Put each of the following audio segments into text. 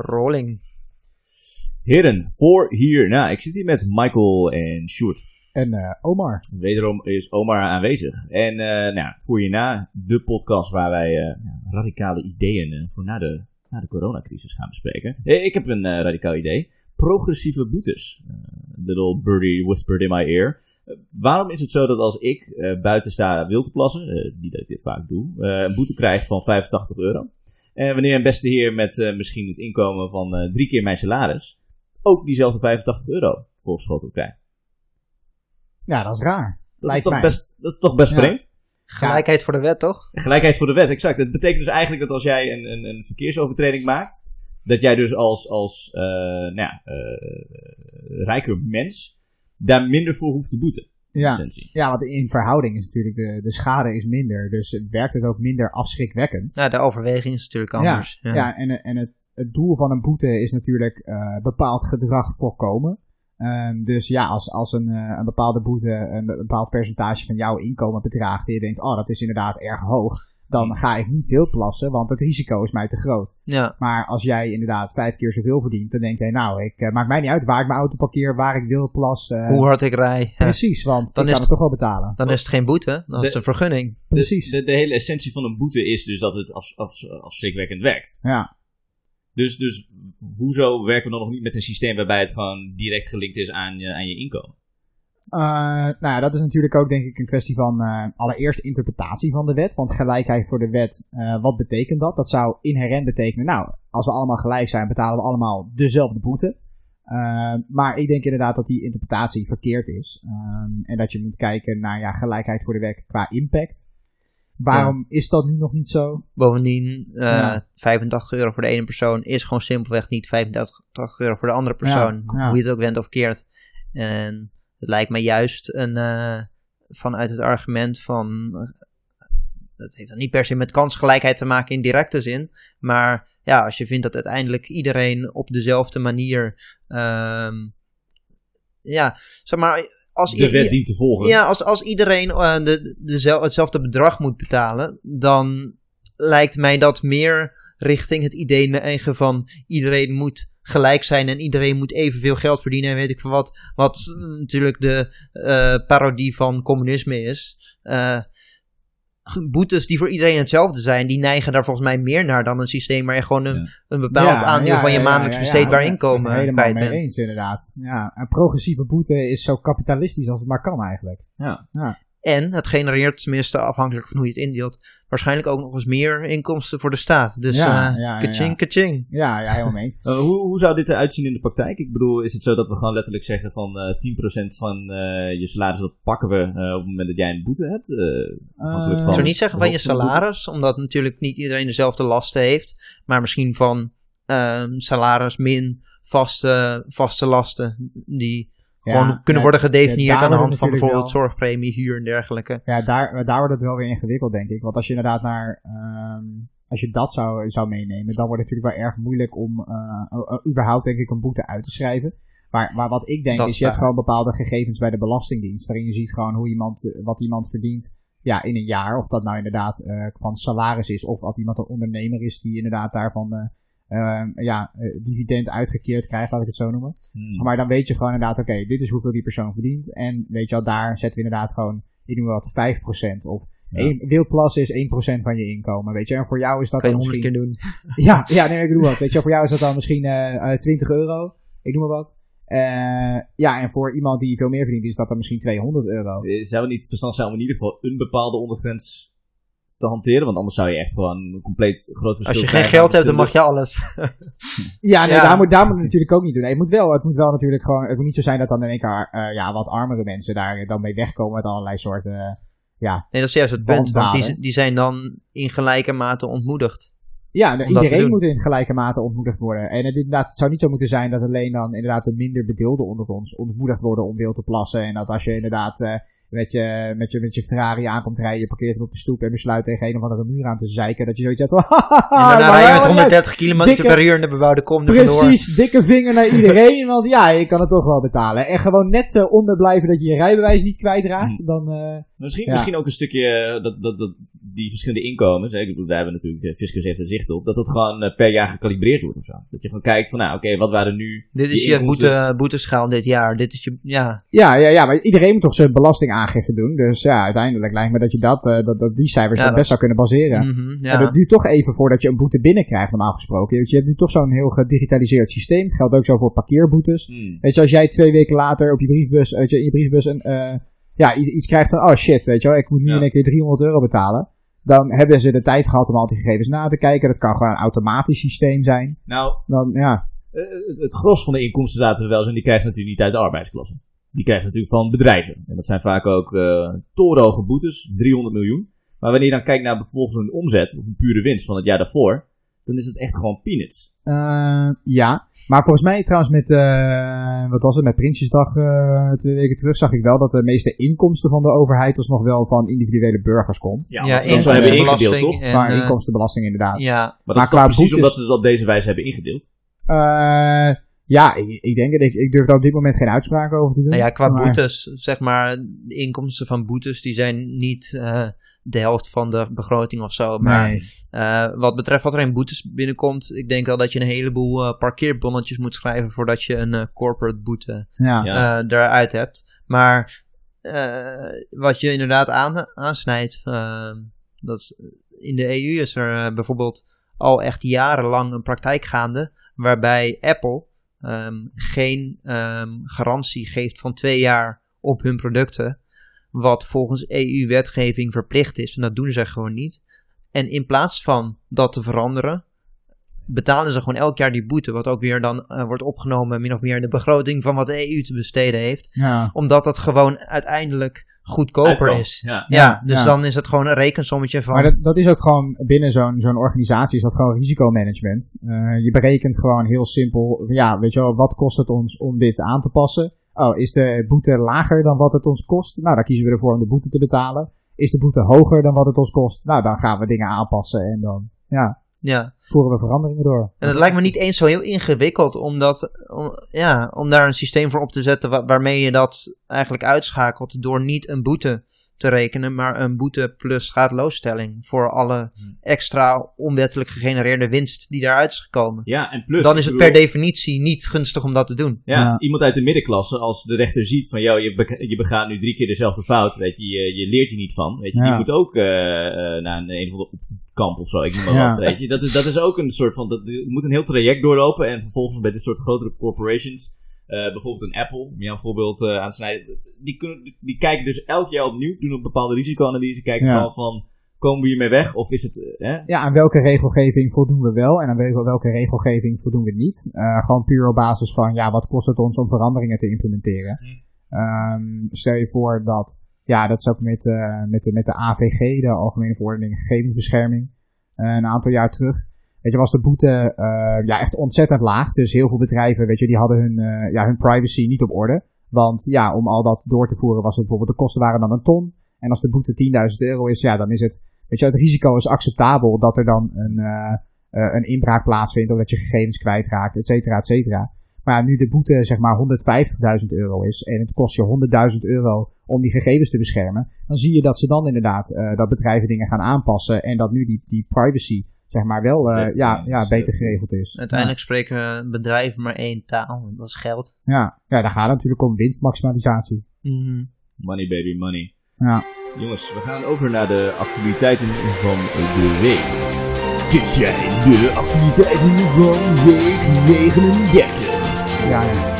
Rolling. Heren, voor hier. Nou, ik zit hier met Michael en Sjoerd. En uh, Omar. Wederom is Omar aanwezig. En uh, nou, voor hierna de podcast waar wij uh, radicale ideeën voor na de, na de coronacrisis gaan bespreken. ik heb een radicaal idee. Progressieve boetes. little birdie whispered in my ear. waarom is het zo dat als ik buiten sta wil te plassen, niet dat ik dit vaak doe, een boete krijg van 85 euro. En wanneer een beste heer met uh, misschien het inkomen van uh, drie keer mijn salaris ook diezelfde 85 euro voorgeschoteld krijgt. Ja, dat is raar. Dat, is toch, best, dat is toch best ja. vreemd? Gelijkheid voor de wet, toch? Gelijkheid voor de wet, exact. Het betekent dus eigenlijk dat als jij een, een, een verkeersovertreding maakt, dat jij dus als, als uh, nou ja, rijker mens daar minder voor hoeft te boeten. Ja, ja, want in verhouding is natuurlijk de, de schade is minder. Dus het werkt het ook minder afschrikwekkend. Ja, de overweging is natuurlijk anders. Ja, ja. en, en het, het doel van een boete is natuurlijk uh, bepaald gedrag voorkomen. Um, dus ja, als, als een, uh, een bepaalde boete een bepaald percentage van jouw inkomen bedraagt en je denkt, oh, dat is inderdaad erg hoog, dan ga ik niet veel plassen, want het risico is mij te groot. Ja. Maar als jij inderdaad vijf keer zoveel verdient, dan denk jij, nou, ik uh, maakt mij niet uit waar ik mijn auto parkeer, waar ik wil plassen. Hoe hard ik rij. Precies, want dan ik kan het, toch wel betalen. Dan is het geen boete, dan is het een vergunning. Precies. De, de, hele essentie van een boete is dus dat het af, af, afschrikwekkend werkt. Ja. Dus, dus hoezo werken we dan nog niet met een systeem waarbij het gewoon direct gelinkt is aan je, aan je inkomen? Uh, nou ja, dat is natuurlijk ook denk ik een kwestie van uh, allereerst interpretatie van de wet. Want gelijkheid voor de wet, uh, wat betekent dat? Dat zou inherent betekenen, nou, als we allemaal gelijk zijn, betalen we allemaal dezelfde boete. maar ik denk inderdaad dat die interpretatie verkeerd is. Ehm, en dat je moet kijken naar ja, gelijkheid voor de wet qua impact. Waarom is dat nu nog niet zo? Bovendien, ja. 85 euro voor de ene persoon is gewoon simpelweg niet 85 euro voor de andere persoon. Hoe je het ook went of keert. En het lijkt me juist een, uh, vanuit het argument van. Uh, dat heeft dan niet per se met kansgelijkheid te maken in directe zin. Maar ja, als je vindt dat uiteindelijk iedereen op dezelfde manier. Uh, ja, zeg maar. Als de wet dient te volgen. Ja, als, als iedereen uh, de, de, hetzelfde bedrag moet betalen, dan lijkt mij dat meer richting het idee neigen van iedereen moet gelijk zijn en iedereen moet evenveel geld verdienen en weet ik veel wat. Wat natuurlijk de uh, parodie van communisme is. Uh, boetes die voor iedereen hetzelfde zijn, die neigen daar volgens mij meer naar dan een systeem waar je gewoon een, een bepaald aandeel van je maandelijks besteedbaar inkomen helemaal mee eens inderdaad. Ja, een progressieve boete is zo kapitalistisch als het maar kan eigenlijk. Ja. ja. En het genereert, tenminste afhankelijk van hoe je het indeelt, waarschijnlijk ook nog eens meer inkomsten voor de staat. Dus ja, uh, ja, kaching, ja. kaching. Ja, ja, helemaal mee. uh, hoe, hoe zou dit eruit zien in de praktijk? Ik bedoel, is het zo dat we gewoon letterlijk zeggen van uh, 10% van uh, je salaris, dat pakken we uh, op het moment dat jij een boete hebt? Uh, ik zou niet zeggen van je salaris, omdat natuurlijk niet iedereen dezelfde lasten heeft. Maar misschien van ehm, salaris min vaste, vaste lasten die gewoon kunnen worden gedefinieerd aan de hand van bijvoorbeeld wel, zorgpremie, huur en dergelijke. Ja, daar, daar wordt het wel weer ingewikkeld, denk ik. Want als je inderdaad naar. Um, als je dat zou, zou meenemen, dan wordt het natuurlijk wel erg moeilijk om uh, überhaupt, denk ik, een boete uit te schrijven. Maar, maar wat ik denk dat is, je hebt gewoon bepaalde gegevens bij de Belastingdienst. Waarin je ziet gewoon hoe iemand, wat iemand verdient ja, in een jaar. Of dat nou inderdaad uh, van salaris is. Of wat iemand een ondernemer is die inderdaad daarvan ja, uh, dividend uitgekeerd krijgt, laat ik het zo noemen. Hmm. Maar dan weet je gewoon inderdaad, oké, okay, dit is hoeveel die persoon verdient. En weet je al, daar zetten we inderdaad gewoon, ik noem wat, 5%. Of ja. Wildplas is 1% van je inkomen, weet je. En voor jou is dat kan dan misschien... keer doen. Ja, ja nee, ik doe wat. Weet je, voor jou is dat dan misschien uh, 20 euro. Ik noem maar wat. Uh, ja, en voor iemand die veel meer verdient, is dat dan misschien 200 euro. Zou het niet verstand zijn om in ieder geval een bepaalde ondergrens te hanteren. Want anders zou je echt gewoon een compleet groot verschil Als je geen geld hebt, dan mag je alles. ja, nee, ja. Daar, moet, daar moet het natuurlijk ook niet doen. Nee, het moet wel, het moet wel natuurlijk gewoon, het moet niet zo zijn dat dan in één keer, uh, ja, wat armere mensen daar dan mee wegkomen met allerlei soorten, uh, ja. Nee, dat is juist het punt, want die, die zijn dan in gelijke mate ontmoedigd. Ja, nou, iedereen moet in gelijke mate ontmoedigd worden. En het, inderdaad, het zou niet zo moeten zijn dat alleen dan inderdaad de minder bedeelden onder ons ontmoedigd worden om wild te plassen. En dat als je inderdaad uh, met je, met je, met je Ferrari aankomt rijden, je parkeert hem op de stoep en besluit tegen een of andere muur aan te zeiken, dat je zoiets hebt van... en daarna rij je met 130 km per uur in de bebouwde kom Precies, dikke vinger naar iedereen, want ja, je kan het toch wel betalen. En gewoon net uh, onder blijven dat je je rijbewijs niet kwijtraakt, hm. dan... Uh, misschien, ja. misschien ook een stukje, dat, dat, dat die verschillende inkomens, hè, ik bedoel, daar hebben we natuurlijk, uh, Fiscus heeft er zicht op, dat dat gewoon uh, per jaar gecalibreerd wordt of zo. Dat je gewoon kijkt van, nou oké, okay, wat waren nu... Dit is je boete, boeteschaal dit jaar, dit is je, ja. Ja, ja, ja, maar iedereen moet toch zijn belastingaangifte doen. Dus ja, uiteindelijk lijkt me dat je dat, uh, dat, dat die cijfers ja, best zou kunnen baseren. Mm -hmm, ja. En dat duurt toch even voordat je een boete binnenkrijgt, normaal gesproken. Je hebt nu toch zo'n heel gedigitaliseerd systeem. Het geldt ook zo voor parkeerboetes. Mm. Weet je, als jij twee weken later op je briefbus, weet je, in je briefbus een, uh, ja, iets, iets krijgt van, oh shit, weet je wel, ik moet nu Ja. in één keer 300 euro betalen. Dan hebben ze de tijd gehad om al die gegevens na te kijken. Dat kan gewoon een automatisch systeem zijn. Nou, Dan, ja, eh, het, het gros van de inkomsten laten we wel zijn, die krijgt natuurlijk niet uit de arbeidsklasse. Die krijgt natuurlijk van bedrijven. En dat zijn vaak ook eh torenhoge boetes, 300 miljoen. Maar wanneer je dan kijkt naar bijvoorbeeld een omzet, of een pure winst van het jaar daarvoor, dan is het echt gewoon peanuts. Eh, ja. Maar volgens mij trouwens met, eh, wat was het, met Prinsjesdag eh, twee weken terug zag ik wel dat de meeste inkomsten van de overheid alsnog wel van individuele burgers komt. Ja, Ja, ze dat zo hebben ingedeeld, toch? inkomstenbelasting maar eh, inkomstenbelasting inderdaad. Ja, Maar dat Maar is precies boetes- omdat ze het op deze wijze hebben ingedeeld. Eh, ja, ik, ik denk het. Ik, ik durf daar op dit moment geen uitspraken over te doen. nou ja, qua maar- boetes, zeg maar, de inkomsten van boetes, die zijn niet eh, de helft van de begroting of zo. Maar Nee. eh, wat betreft wat er in boetes binnenkomt, ik denk wel dat je een heleboel eh, parkeerbonnetjes moet schrijven voordat je een eh, corporate boete Ja. Ja. eruit hebt. Maar eh, wat je inderdaad aan, aansnijdt, dat is, in de EU is er bijvoorbeeld al echt jarenlang een praktijk gaande waarbij Apple ehm, geen ehm, garantie geeft van twee jaar op hun producten, wat volgens EU-wetgeving verplicht is. En dat doen ze gewoon niet. En in plaats van dat te veranderen, betalen ze gewoon elk jaar die boete, wat ook weer dan eh, wordt opgenomen min of meer in de begroting van wat de EU te besteden heeft, Ja. omdat dat gewoon uiteindelijk goedkoper Uitkomt. is. Ja. Ja, dus ja. dan is het gewoon een rekensommetje van. Maar dat, dat is ook gewoon binnen zo'n zo'n organisatie is dat gewoon risicomanagement. Eh, je berekent gewoon heel simpel, ja, weet je wel, wat kost het ons om dit aan te passen? Oh, is de boete lager dan wat het ons kost? Nou, dan kiezen we ervoor om de boete te betalen. Is de boete hoger dan wat het ons kost? Nou, dan gaan we dingen aanpassen en dan, ja, ja. voeren we veranderingen door. En het lijkt me niet eens zo heel ingewikkeld om, dat, om, ja, om daar een systeem voor op te zetten wa- waarmee je dat eigenlijk uitschakelt door niet een boete te rekenen, maar een boete plus schadeloosstelling voor alle extra onwettelijk gegenereerde winst die daaruit is gekomen. Ja, en plus... Dan is het bedoel- per definitie niet gunstig om dat te doen. Ja, Ja. iemand uit de middenklasse, als de rechter ziet van, joh, je, je begaat nu drie keer dezelfde fout, weet je, je, je leert hier niet van, weet je, die moet ook eh, eh, naar een, een of ander opvoedkamp of zo, ik noem maar Ja. wat, weet je. Dat is, dat is ook een soort van, dat, moet een heel traject doorlopen en vervolgens bij dit soort grotere corporations, eh, bijvoorbeeld een Apple, om jou een voorbeeld eh, aan snijden, die, kunnen, die kijken dus elk jaar opnieuw, doen een bepaalde risicoanalyse, kijken Ja. van, van, komen we hiermee weg, of is het, eh, hè? Ja, aan welke regelgeving voldoen we wel en aan welke, regelgeving voldoen we niet? Eh, gewoon puur op basis van, ja, wat kost het ons om veranderingen te implementeren? Ehm, stel je voor dat, ja, dat is ook met, met, de, met de AVG, de Algemene Verordening Gegevensbescherming, een aantal jaar terug. Weet je, was de boete eh, ja, echt ontzettend laag. Dus heel veel bedrijven, weet je, die hadden hun, eh, ja, hun privacy niet op orde. Want ja, om al dat door te voeren was het bijvoorbeeld, de kosten waren dan een ton. En als de boete 10.000 euro is, ja, dan is het, weet je, het risico is acceptabel dat er dan een, eh, een inbraak plaatsvindt, of dat je gegevens kwijtraakt, et cetera, et cetera. Maar nu de boete zeg maar 150.000 euro is en het kost je 100.000 euro om die gegevens te beschermen, dan zie je dat ze dan inderdaad, dat bedrijven dingen gaan aanpassen en dat nu die, die privacy zeg maar wel, eh, Beter, ja, ja, beter geregeld is. Uiteindelijk spreken bedrijven maar één taal, dat is geld. Ja, ja, daar gaat het natuurlijk om winstmaximalisatie. Mhm. Money baby, money. Ja. Jongens, we gaan over naar de actualiteiten van de week. Dit zijn de actualiteiten van week 39. Ja, ja.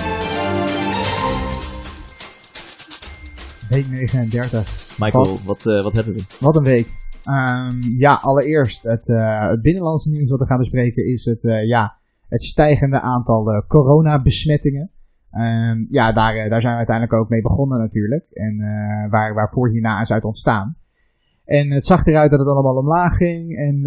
Week 39. Michael, Wat? wat, eh, wat hebben we? Wat een week. Ehm, ja, allereerst het, eh, het binnenlandse nieuws wat we gaan bespreken is het, eh, ja, het stijgende aantal eh, coronabesmettingen. Ehm, ja, daar, daar zijn we uiteindelijk ook mee begonnen natuurlijk. En waar, waarvoor hierna is uit ontstaan. En het zag eruit dat het allemaal omlaag ging. En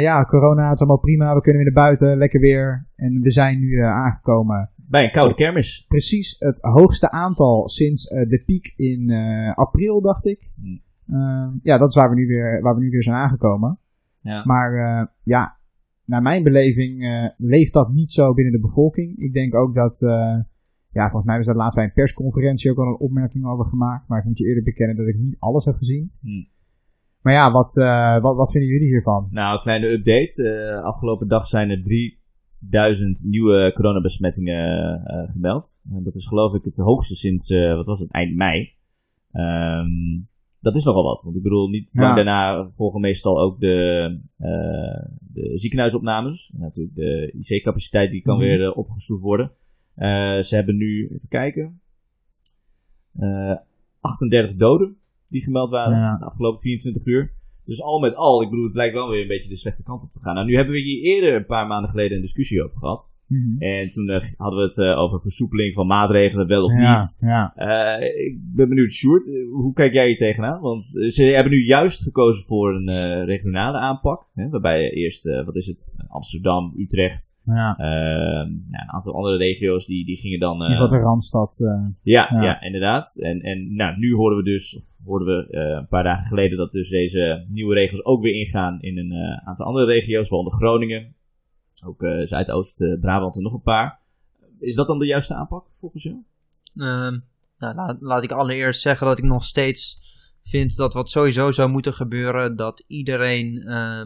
ja, corona, het is allemaal prima. We kunnen weer naar buiten, lekker weer. En we zijn nu aangekomen Bij een koude kermis. precies het hoogste aantal sinds de piek in april, dacht ik. Hmm. Eh, ja, dat is waar we nu weer, waar we nu weer zijn aangekomen. Ja. Maar eh, ja, naar mijn beleving eh, leeft dat niet zo binnen de bevolking. Ik denk ook dat, eh, ja, volgens mij was dat laatst bij een persconferentie ook al een opmerking over gemaakt. Maar ik moet je eerlijk bekennen dat ik niet alles heb gezien. Hmm. Maar ja, wat, uh, wat, wat vinden jullie hiervan? Nou, een kleine update. Uh, afgelopen dag zijn er 3000 nieuwe coronabesmettingen uh, gemeld. dat is geloof ik het hoogste sinds, wat was het, eind mei. Um, dat is nogal wat. Want ik bedoel, niet lang daarna volgen meestal ook de, uh, de ziekenhuisopnames. natuurlijk de IC-capaciteit die kan mm -hmm. weer uh, opgeschroefd worden. Uh, ze hebben nu, even kijken, 38 doden die gemeld waren ja. de afgelopen 24 uur. Dus al met al, ik bedoel, het lijkt wel weer een beetje de slechte kant op te gaan. Nou, nu hebben we hier eerder een paar maanden geleden een discussie over gehad. Mhm. En toen uh, hadden we het uh, over versoepeling van maatregelen, wel of ja, niet. Ja. Uh, ik ben benieuwd, Sjoerd, hoe kijk jij hier tegenaan? Want ze hebben nu juist gekozen voor een regionale aanpak. Hè, waarbij eerst, wat is het, Amsterdam, Utrecht, ja. een aantal andere regio's, die, die gingen dan... In de Randstad. ja, ja, ja. inderdaad. En, en nou, nu horen we dus, of hoorden we een paar dagen geleden, dat dus deze nieuwe regels ook weer ingaan in een aantal andere regio's, waaronder Groningen, ook uh, Zuidoost-Brabant en nog een paar. Is dat dan de juiste aanpak volgens jou? Uh, nou, laat, laat, ik allereerst zeggen dat ik nog steeds vind dat wat sowieso zou moeten gebeuren, dat iedereen uh,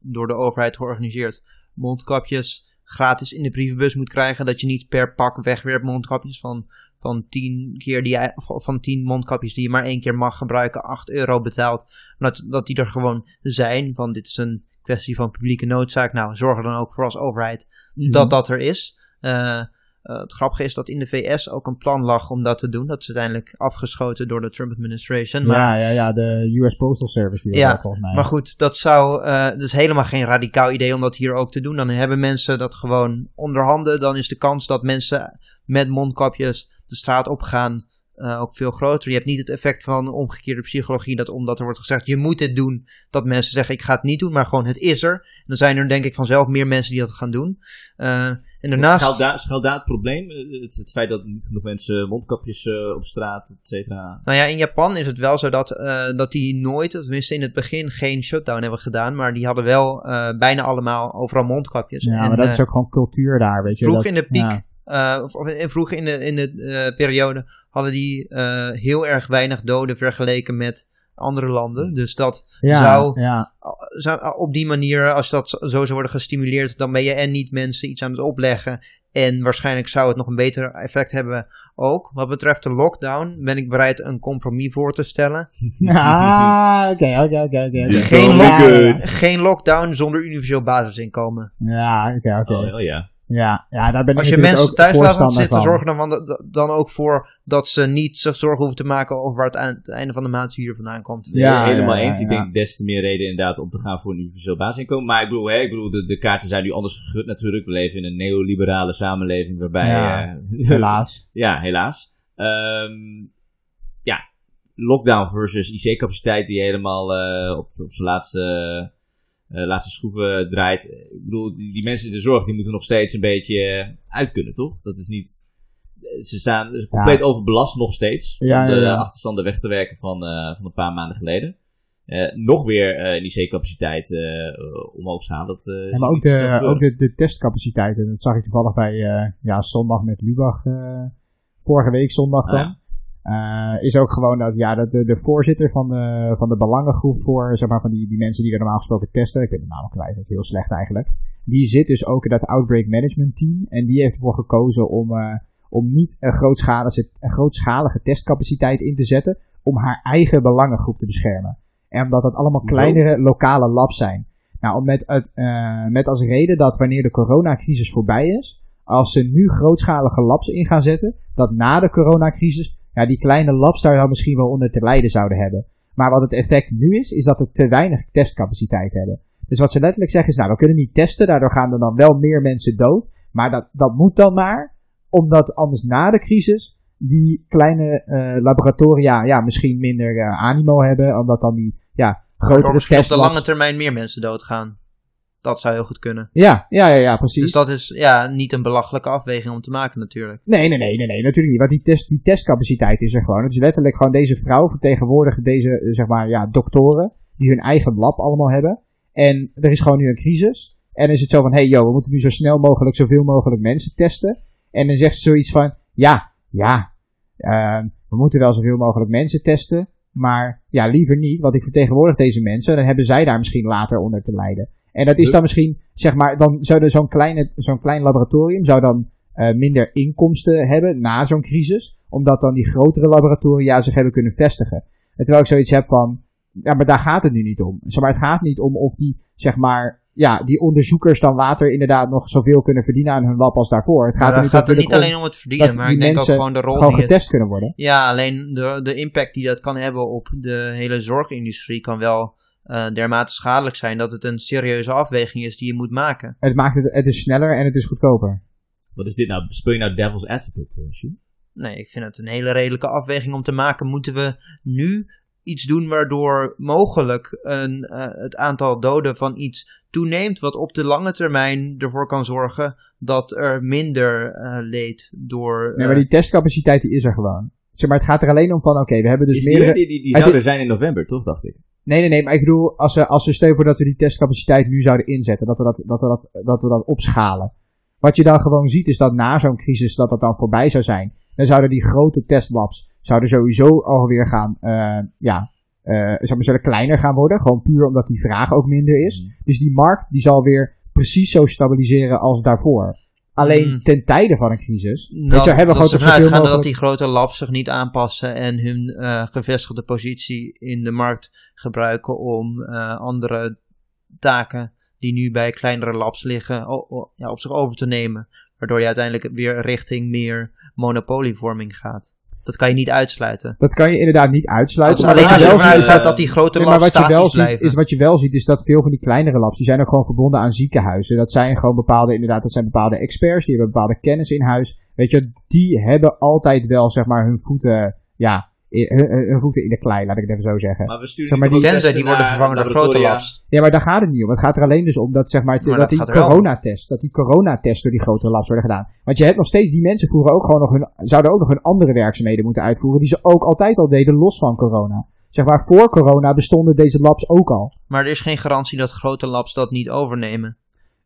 door de overheid georganiseerd mondkapjes gratis in de brievenbus moet krijgen. Dat je niet per pak wegwerpt mondkapjes van, van, tien keer die van tien mondkapjes die je maar één keer mag gebruiken, 8 euro betaalt. Dat, dat die er gewoon zijn. Van dit is een kwestie van publieke noodzaak. Nou, zorg er dan ook voor als overheid mhm. dat dat er is. Uh, het grappige is dat in de VS ook een plan lag om dat te doen. Dat is uiteindelijk afgeschoten door de Trump administration. Maar, ja, ja, ja, de US Postal Service die ja, dat volgens mij. Maar goed, dat zou, uh, is helemaal geen radicaal idee om dat hier ook te doen. Dan hebben mensen dat gewoon onderhanden. Dan is de kans dat mensen met mondkapjes de straat opgaan uh, ook veel groter. Je hebt niet het effect van omgekeerde psychologie, dat omdat er wordt gezegd, je moet dit doen, dat mensen zeggen, ik ga het niet doen, maar gewoon, het is er. En dan zijn er denk ik vanzelf meer mensen die dat gaan doen. Uh, en daarnaast... Schuilt daar, schuilt daar het probleem? Eh, het, het, feit dat niet genoeg mensen mondkapjes uh, op straat, et cetera? Nou ja, in Japan is het wel zo dat, uh, dat die nooit, tenminste in het begin, geen shutdown hebben gedaan. Maar die hadden wel bijna allemaal overal mondkapjes. Ja, en, maar dat is ook gewoon cultuur daar, weet je. Vroeg dat, in de piek, ja. Uh, of, of vroeger in de, in de uh, periode hadden die uh, heel erg weinig doden vergeleken met andere landen. Dus dat ja, zou, ja. zou, op die manier, als dat zo zou worden gestimuleerd, dan ben je en niet mensen iets aan het opleggen. En waarschijnlijk zou het nog een beter effect hebben ook. Wat betreft de lockdown ben ik bereid een compromis voor te stellen. Ah, oké, oké, oké. Geen lockdown zonder universeel basisinkomen. Ja, oké, oké. Oh, ja. Ja, ja, daar ben Als ik je mensen ook thuis laat zitten, zorg er dan, dan ook voor dat ze niet zich zorgen hoeven te maken over waar het aan het einde van de maand hier vandaan komt. Ja, helemaal ja, eens. Ja, ik denk des te meer reden inderdaad om te gaan voor een universeel basisinkomen. Maar ik bedoel, hè, ik bedoel de, de kaarten zijn nu anders gegud natuurlijk. We leven in een neoliberale samenleving waarbij... Ja, uh, helaas. ja, helaas. Um, ja, lockdown versus IC-capaciteit die helemaal uh, op, op zijn laatste uh, laatste schroeven draait. Ik bedoel, die, die, mensen in de zorg die moeten nog steeds een beetje uh, uit kunnen, toch? Dat is niet. Ze staan ze compleet ja. overbelast nog steeds. Ja, om de ja, achterstanden weg te werken van, uh, van een paar maanden geleden. nog weer uh, die C-capaciteit omhoog gaan. Dat, ja, maar ook, de, ook de, de testcapaciteiten. Dat zag ik toevallig bij ja, zondag met Lubach. vorige week zondag dan. Uh, is ook gewoon dat, ja, dat de, de voorzitter van de, van de belangengroep voor, zeg maar, van die, die mensen die er normaal gesproken testen, ik ben de naam kwijt, dat is heel slecht eigenlijk. Die zit dus ook in dat Outbreak Management Team en die heeft ervoor gekozen om, uh, om niet een grootschalige, een grootschalige testcapaciteit in te zetten, om haar eigen belangengroep te beschermen. En omdat dat allemaal kleinere lokale labs zijn. Nou, met, het, uh, met als reden dat wanneer de coronacrisis voorbij is, als ze nu grootschalige labs in gaan zetten, dat na de coronacrisis ja, die kleine labs daar dan misschien wel onder te lijden zouden hebben. Maar wat het effect nu is, is dat we te weinig testcapaciteit hebben. Dus wat ze letterlijk zeggen is, nou, we kunnen niet testen, daardoor gaan er dan wel meer mensen dood. Maar dat, dat moet dan maar, omdat anders na de crisis die kleine uh, laboratoria ja, misschien minder uh, animo hebben, omdat dan die ja, grotere tests... op de lange termijn meer mensen doodgaan. Dat zou heel goed kunnen. Ja, ja, ja, ja, precies. Dus dat is ja, niet een belachelijke afweging om te maken natuurlijk. Nee, nee, nee, nee, nee natuurlijk niet. Want die, test, die testcapaciteit is er gewoon. Het is letterlijk gewoon deze vrouw vertegenwoordigen deze, eh, zeg maar, ja, doktoren. Die hun eigen lab allemaal hebben. En er is gewoon nu een crisis. En dan is het zo van, hé, hey, yo, we moeten nu zo snel mogelijk zoveel mogelijk mensen testen. En dan zegt ze zoiets van, ja, ja, uh, we moeten wel zoveel mogelijk mensen testen. Maar ja, liever niet, want ik vertegenwoordig deze mensen. Dan hebben zij daar misschien later onder te lijden. En dat is dan misschien, zeg maar, dan zou zo'n kleine, zo'n klein laboratorium zou dan uh, minder inkomsten hebben na zo'n crisis. Omdat dan die grotere laboratoria zich hebben kunnen vestigen. En terwijl ik zoiets heb van, ja, maar daar gaat het nu niet om. Zeg maar, het gaat niet om of die, zeg maar, ja, die onderzoekers dan later inderdaad nog zoveel kunnen verdienen aan hun lab als daarvoor. Het gaat er niet, gaat er niet alleen om het verdienen, maar ik denk ook gewoon de rol gewoon getest kunnen worden. Ja, alleen de, de impact die dat kan hebben op de hele zorgindustrie kan wel uh, dermate schadelijk zijn dat het een serieuze afweging is die je moet maken. Het maakt het, het is sneller en het is goedkoper. Wat is dit nou? Speel je nou devil's advocate, uh, Nee, ik vind het een hele redelijke afweging om te maken. Moeten we nu iets doen waardoor mogelijk een, uh, het aantal doden van iets toeneemt, wat op de lange termijn ervoor kan zorgen dat er minder uh, leed door. Nee, maar die testcapaciteit die is er gewoon. Zeg maar, het gaat er alleen om van, oké, we hebben dus meerdere... Die, die, die zou er zijn in november, toch, dacht ik? Nee, nee, nee, maar ik bedoel, als, we, als we stel voor dat we die testcapaciteit nu zouden inzetten, dat we dat, dat, we dat, dat, we dat opschalen. Wat je dan gewoon ziet is dat na zo'n crisis dat dat dan voorbij zou zijn. Dan zouden die grote testlabs zouden sowieso alweer gaan, uh, ja, uh, zullen kleiner gaan worden. Gewoon puur omdat die vraag ook minder is. Mm. Dus die markt die zal weer precies zo stabiliseren als daarvoor. Alleen mm. ten tijde van een crisis. Nou, weet je, hebben we gewoon zoveel mogelijk... dat die grote labs zich niet aanpassen en hun uh, gevestigde positie in de markt gebruiken om uh, andere taken die nu bij kleinere labs liggen ja, op zich over te nemen. Waardoor je uiteindelijk weer richting meer monopolievorming gaat. Dat kan je niet uitsluiten. Dat kan je inderdaad niet uitsluiten. Maar alleen als je wel ziet is dat, dat die grote labs maar wat je wel ziet, is wat je wel ziet, is dat veel van die kleinere labs, die zijn ook gewoon verbonden aan ziekenhuizen. Dat zijn gewoon bepaalde, inderdaad, dat zijn bepaalde experts, die hebben bepaalde kennis in huis. Weet je, die hebben altijd wel, zeg maar, hun voeten, ja, hun voeten in de klei, laat ik het even zo zeggen. Maar we sturen zeg maar, die, die, die worden vervangen door grote labs. Ja, maar daar gaat het niet om. Het gaat er alleen dus om dat, zeg maar, maar dat, die coronatest, dat die coronatest door die grote labs worden gedaan. Want je hebt nog steeds, die mensen voeren ook gewoon nog hun, zouden ook nog hun andere werkzaamheden moeten uitvoeren, die ze ook altijd al deden, los van corona. Zeg maar, voor corona bestonden deze labs ook al. Maar er is geen garantie dat grote labs dat niet overnemen.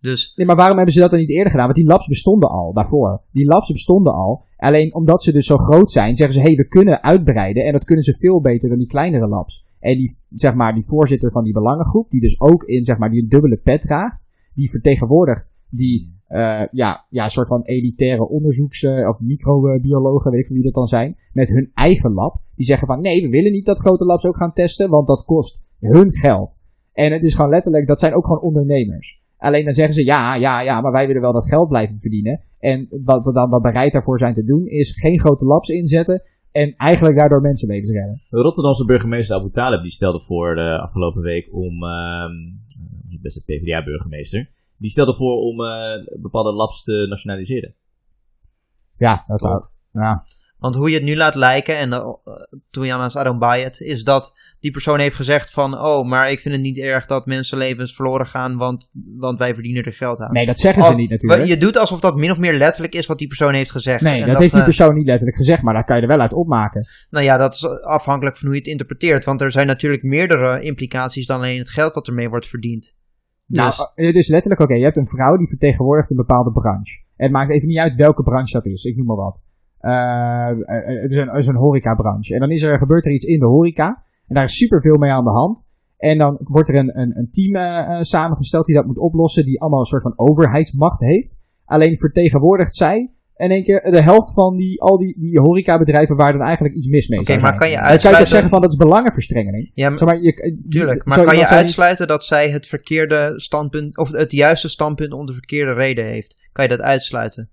Dus... Nee, maar waarom hebben ze dat dan niet eerder gedaan? Want die labs bestonden al daarvoor. Die labs bestonden al. Alleen omdat ze dus zo groot zijn, zeggen ze: hé, hey, we kunnen uitbreiden. En dat kunnen ze veel beter dan die kleinere labs. En die, zeg maar, die voorzitter van die belangengroep, die dus ook in, zeg maar, die een dubbele pet draagt, die vertegenwoordigt die, uh, ja, ja, soort van elitaire onderzoeks- uh, of microbiologen, weet ik wie dat dan zijn, met hun eigen lab. Die zeggen van: nee, we willen niet dat grote labs ook gaan testen, want dat kost hun geld. En het is gewoon letterlijk, dat zijn ook gewoon ondernemers. Alleen dan zeggen ze ja, ja, ja, maar wij willen wel dat geld blijven verdienen. En wat we dan, bereid daarvoor zijn te doen, is geen grote labs inzetten. En eigenlijk daardoor mensenlevens redden. De Rotterdamse burgemeester Abu Talib die stelde voor de afgelopen week om, uh, beste PvdA-burgemeester, die stelde voor om uh, bepaalde labs te nationaliseren. Ja, dat zou. Ja. Want hoe je het nu laat lijken, en uh, toen Janas Bayet, is dat die persoon heeft gezegd van, oh, maar ik vind het niet erg dat mensenlevens verloren gaan, want, want wij verdienen er geld aan. Nee, dat zeggen ze niet natuurlijk. Je doet alsof dat min of meer letterlijk is wat die persoon heeft gezegd. Nee, dat, heeft die persoon niet letterlijk gezegd, maar daar kan je er wel uit opmaken. Nou ja, dat is afhankelijk van hoe je het interpreteert, want er zijn natuurlijk meerdere implicaties dan alleen het geld wat ermee wordt verdiend. Nou, dus... Nou, het is letterlijk, oké, je hebt een vrouw die vertegenwoordigt een bepaalde branche. En het maakt even niet uit welke branche dat is, ik noem maar wat. Uh, het, is een, is een horecabranche. En dan is er, gebeurt er iets in de horeca. En daar is superveel mee aan de hand. En dan wordt er een, een, een team uh, samengesteld die dat moet oplossen. Die allemaal een soort van overheidsmacht heeft. Alleen vertegenwoordigt zij in één keer de helft van die, al die, die horecabedrijven waar dan eigenlijk iets mis mee okay, maar kan je uitsluiten... Dan kan je toch zeggen van dat is belangenverstrengeling? Ja, maar, maar je, tuurlijk. Maar kan je uitsluiten dat zij het verkeerde standpunt, of het juiste standpunt om de verkeerde reden heeft? Kan je dat uitsluiten?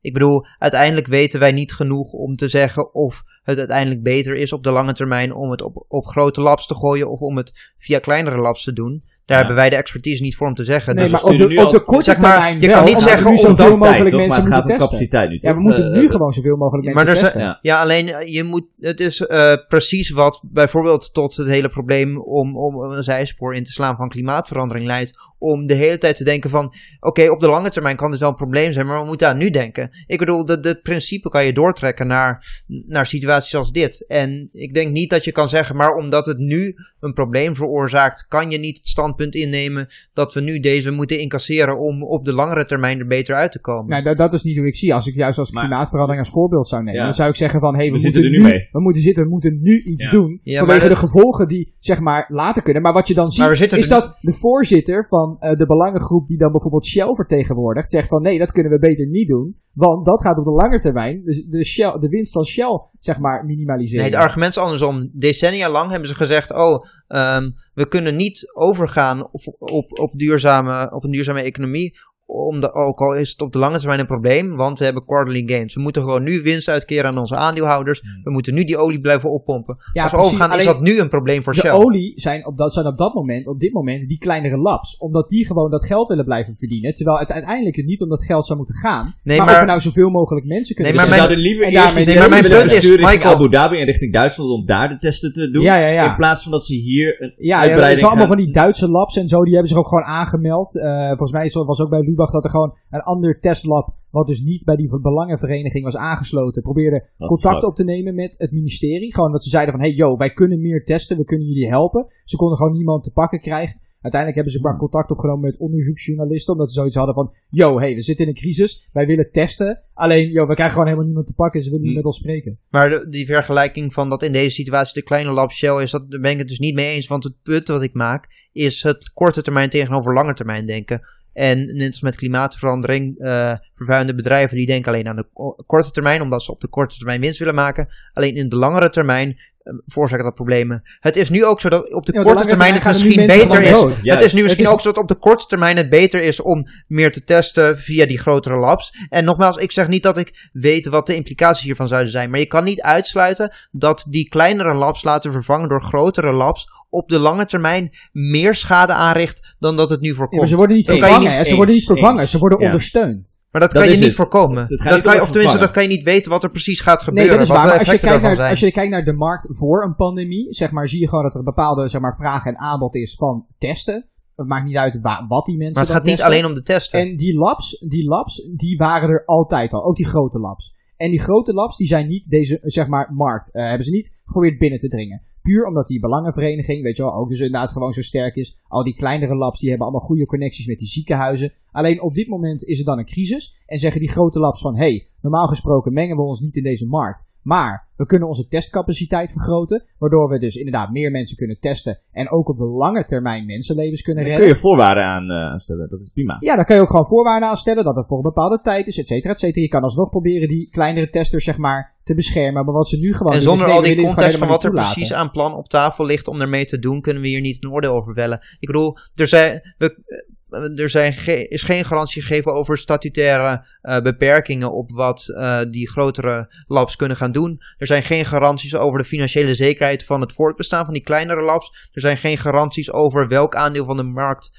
Ik bedoel, uiteindelijk weten wij niet genoeg om te zeggen of het uiteindelijk beter is op de lange termijn om het op, op grote labs te gooien of om het via kleinere labs te doen. Daar hebben wij de expertise niet voor om te zeggen. Nee, dus maar op de, op de korte zeg maar, termijn Je kan niet zeggen om zoveel mogelijk mensen maar moeten testen. capaciteit nu, Ja, we moeten nu gewoon zoveel mogelijk mensen maar testen. Ja. ja, alleen eh, je moet, het is uh, precies wat bijvoorbeeld tot het hele probleem om, om een zijspoor in te slaan van klimaatverandering leidt. Om de hele tijd te denken van, oké, op de lange termijn kan dit wel een probleem zijn, maar we moeten aan nu denken. Ik bedoel, het principe kan je doortrekken naar, naar situaties als dit. En ik denk niet dat je kan zeggen, maar omdat het nu een probleem veroorzaakt, kan je niet het standpunt standpunt innemen dat we nu deze moeten incasseren om op de langere termijn er beter uit te komen. Nou, dat, dat is niet hoe ik zie. Als ik juist als Maar- klimaatverandering als voorbeeld zou nemen, Ja. dan zou ik zeggen van, hey, we, We moeten zitten er nu mee. we moeten zitten, we moeten nu iets Ja. doen Ja, vanwege de gevolgen die, zeg maar, later kunnen. Maar wat je dan ziet, is dat de voorzitter van eh, de belangengroep die dan bijvoorbeeld Shell vertegenwoordigt, zegt van, nee, dat kunnen we beter niet doen, want dat gaat op de lange termijn de, de, Shell, de winst van Shell, zeg maar, minimaliseren. Nee, het argument is andersom. Decennia lang hebben ze gezegd: oh, ehm, we kunnen niet overgaan op, op, op, duurzame, op een duurzame economie. Omdat, ook al is het op de lange termijn een probleem, want we hebben quarterly gains. We moeten gewoon nu winst uitkeren aan onze aandeelhouders. We moeten nu die olie blijven oppompen. Ja, Als we precies. overgaan, is dat nu een probleem voor de Shell. olie zijn op, dat, zijn op dat moment, op dit moment, die kleinere labs. Omdat die gewoon dat geld willen blijven verdienen. Terwijl het uiteindelijk niet om dat geld zou moeten gaan. Nee, maar, maar- of er nou zoveel mogelijk mensen kunnen Nee, Dus maar ze mijn- zouden liever en eerst daarmee- die nee, maar mijn willen versturen richting Michael- Abu Dhabi en richting Duitsland om daar de testen te doen. Ja, ja, ja. In plaats van dat ze hier een Ja, ja het uitbreiding zijn allemaal van die Duitse labs en zo. Die hebben zich ook gewoon aangemeld. Eh, volgens mij was ook bij Lubach dat er gewoon een ander testlab, wat dus niet bij die belangenvereniging was aangesloten, probeerde contact op te nemen met het ministerie. Gewoon dat ze zeiden van, hey yo, wij kunnen meer testen, we kunnen jullie helpen. Ze konden gewoon niemand te pakken krijgen. Uiteindelijk hebben ze maar contact opgenomen met onderzoeksjournalisten, omdat ze zoiets hadden van, yo, hey, we zitten in een crisis, wij willen testen. Alleen, yo, we krijgen gewoon helemaal niemand te pakken, ze willen niet Hmm. met ons spreken. Maar de- die vergelijking van dat in deze situatie de kleine lab Shell is, dat, daar ben ik het dus niet mee eens. Want het punt wat ik maak is het korte termijn tegenover lange termijn denken. En net als met klimaatverandering, eh, vervuilende bedrijven die denken alleen aan de ko- korte termijn, omdat ze op de korte termijn winst willen maken. Alleen in de langere termijn veroorzaken dat problemen. Het is nu ook zo dat op de Ja, op de korte termijn het misschien beter is. Juist. Het is nu misschien is- ook zo dat op de korte termijn het beter is om meer te testen via die grotere labs. En nogmaals, ik zeg niet dat ik weet wat de implicaties hiervan zouden zijn. Maar je kan niet uitsluiten dat die kleinere labs laten vervangen door grotere labs op de lange termijn meer schade aanricht dan dat het nu Ja, voorkomt. maar ze worden niet Eens, vervangen, ze worden niet vervangen, eens. ze worden Ja. ondersteund. Maar dat, Dat kan je niet het. voorkomen. Het dat kan je, of tenminste, dat kan je niet weten wat er precies gaat Nee, gebeuren. dat is wat waar. Maar als je, kijkt naar, als je kijkt naar de markt voor een pandemie, zeg maar, zie je gewoon dat er een bepaalde zeg maar, vraag en aanbod is van testen. Het maakt niet uit wa- wat die mensen maar het dan gaat niet alleen om de testen. En die labs, die labs, die waren er altijd al. Ook die grote labs. En die grote labs, die zijn niet deze, zeg maar, markt, eh, hebben ze niet geprobeerd binnen te dringen. Puur omdat die belangenvereniging, weet je wel, ook dus inderdaad gewoon zo sterk is. Al die kleinere labs, die hebben allemaal goede connecties met die ziekenhuizen. Alleen op dit moment is er dan een crisis. En zeggen die grote labs van, hey, normaal gesproken mengen we ons niet in deze markt. Maar we kunnen onze testcapaciteit vergroten. Waardoor we dus inderdaad meer mensen kunnen testen. En ook op de lange termijn mensenlevens kunnen Daar redden. kun je voorwaarden aan eh, stellen. Dat is prima. Ja, daar kan je ook gewoon voorwaarden aan stellen dat het voor een bepaalde tijd is, et cetera, et cetera. Je kan alsnog proberen die kleinere testers, zeg maar, te beschermen. Maar wat ze nu gewoon En doen, is, zonder nee, al die context van wat er precies aan plan op tafel ligt om ermee te doen, kunnen we hier niet een oordeel over vellen. Ik bedoel, er, zijn, we, eh, er zijn ge- is geen garantie gegeven over statutaire eh, beperkingen op wat eh, die grotere labs kunnen gaan doen. Er zijn geen garanties over de financiële zekerheid van het voortbestaan van die kleinere labs. Er zijn geen garanties over welk aandeel van de markt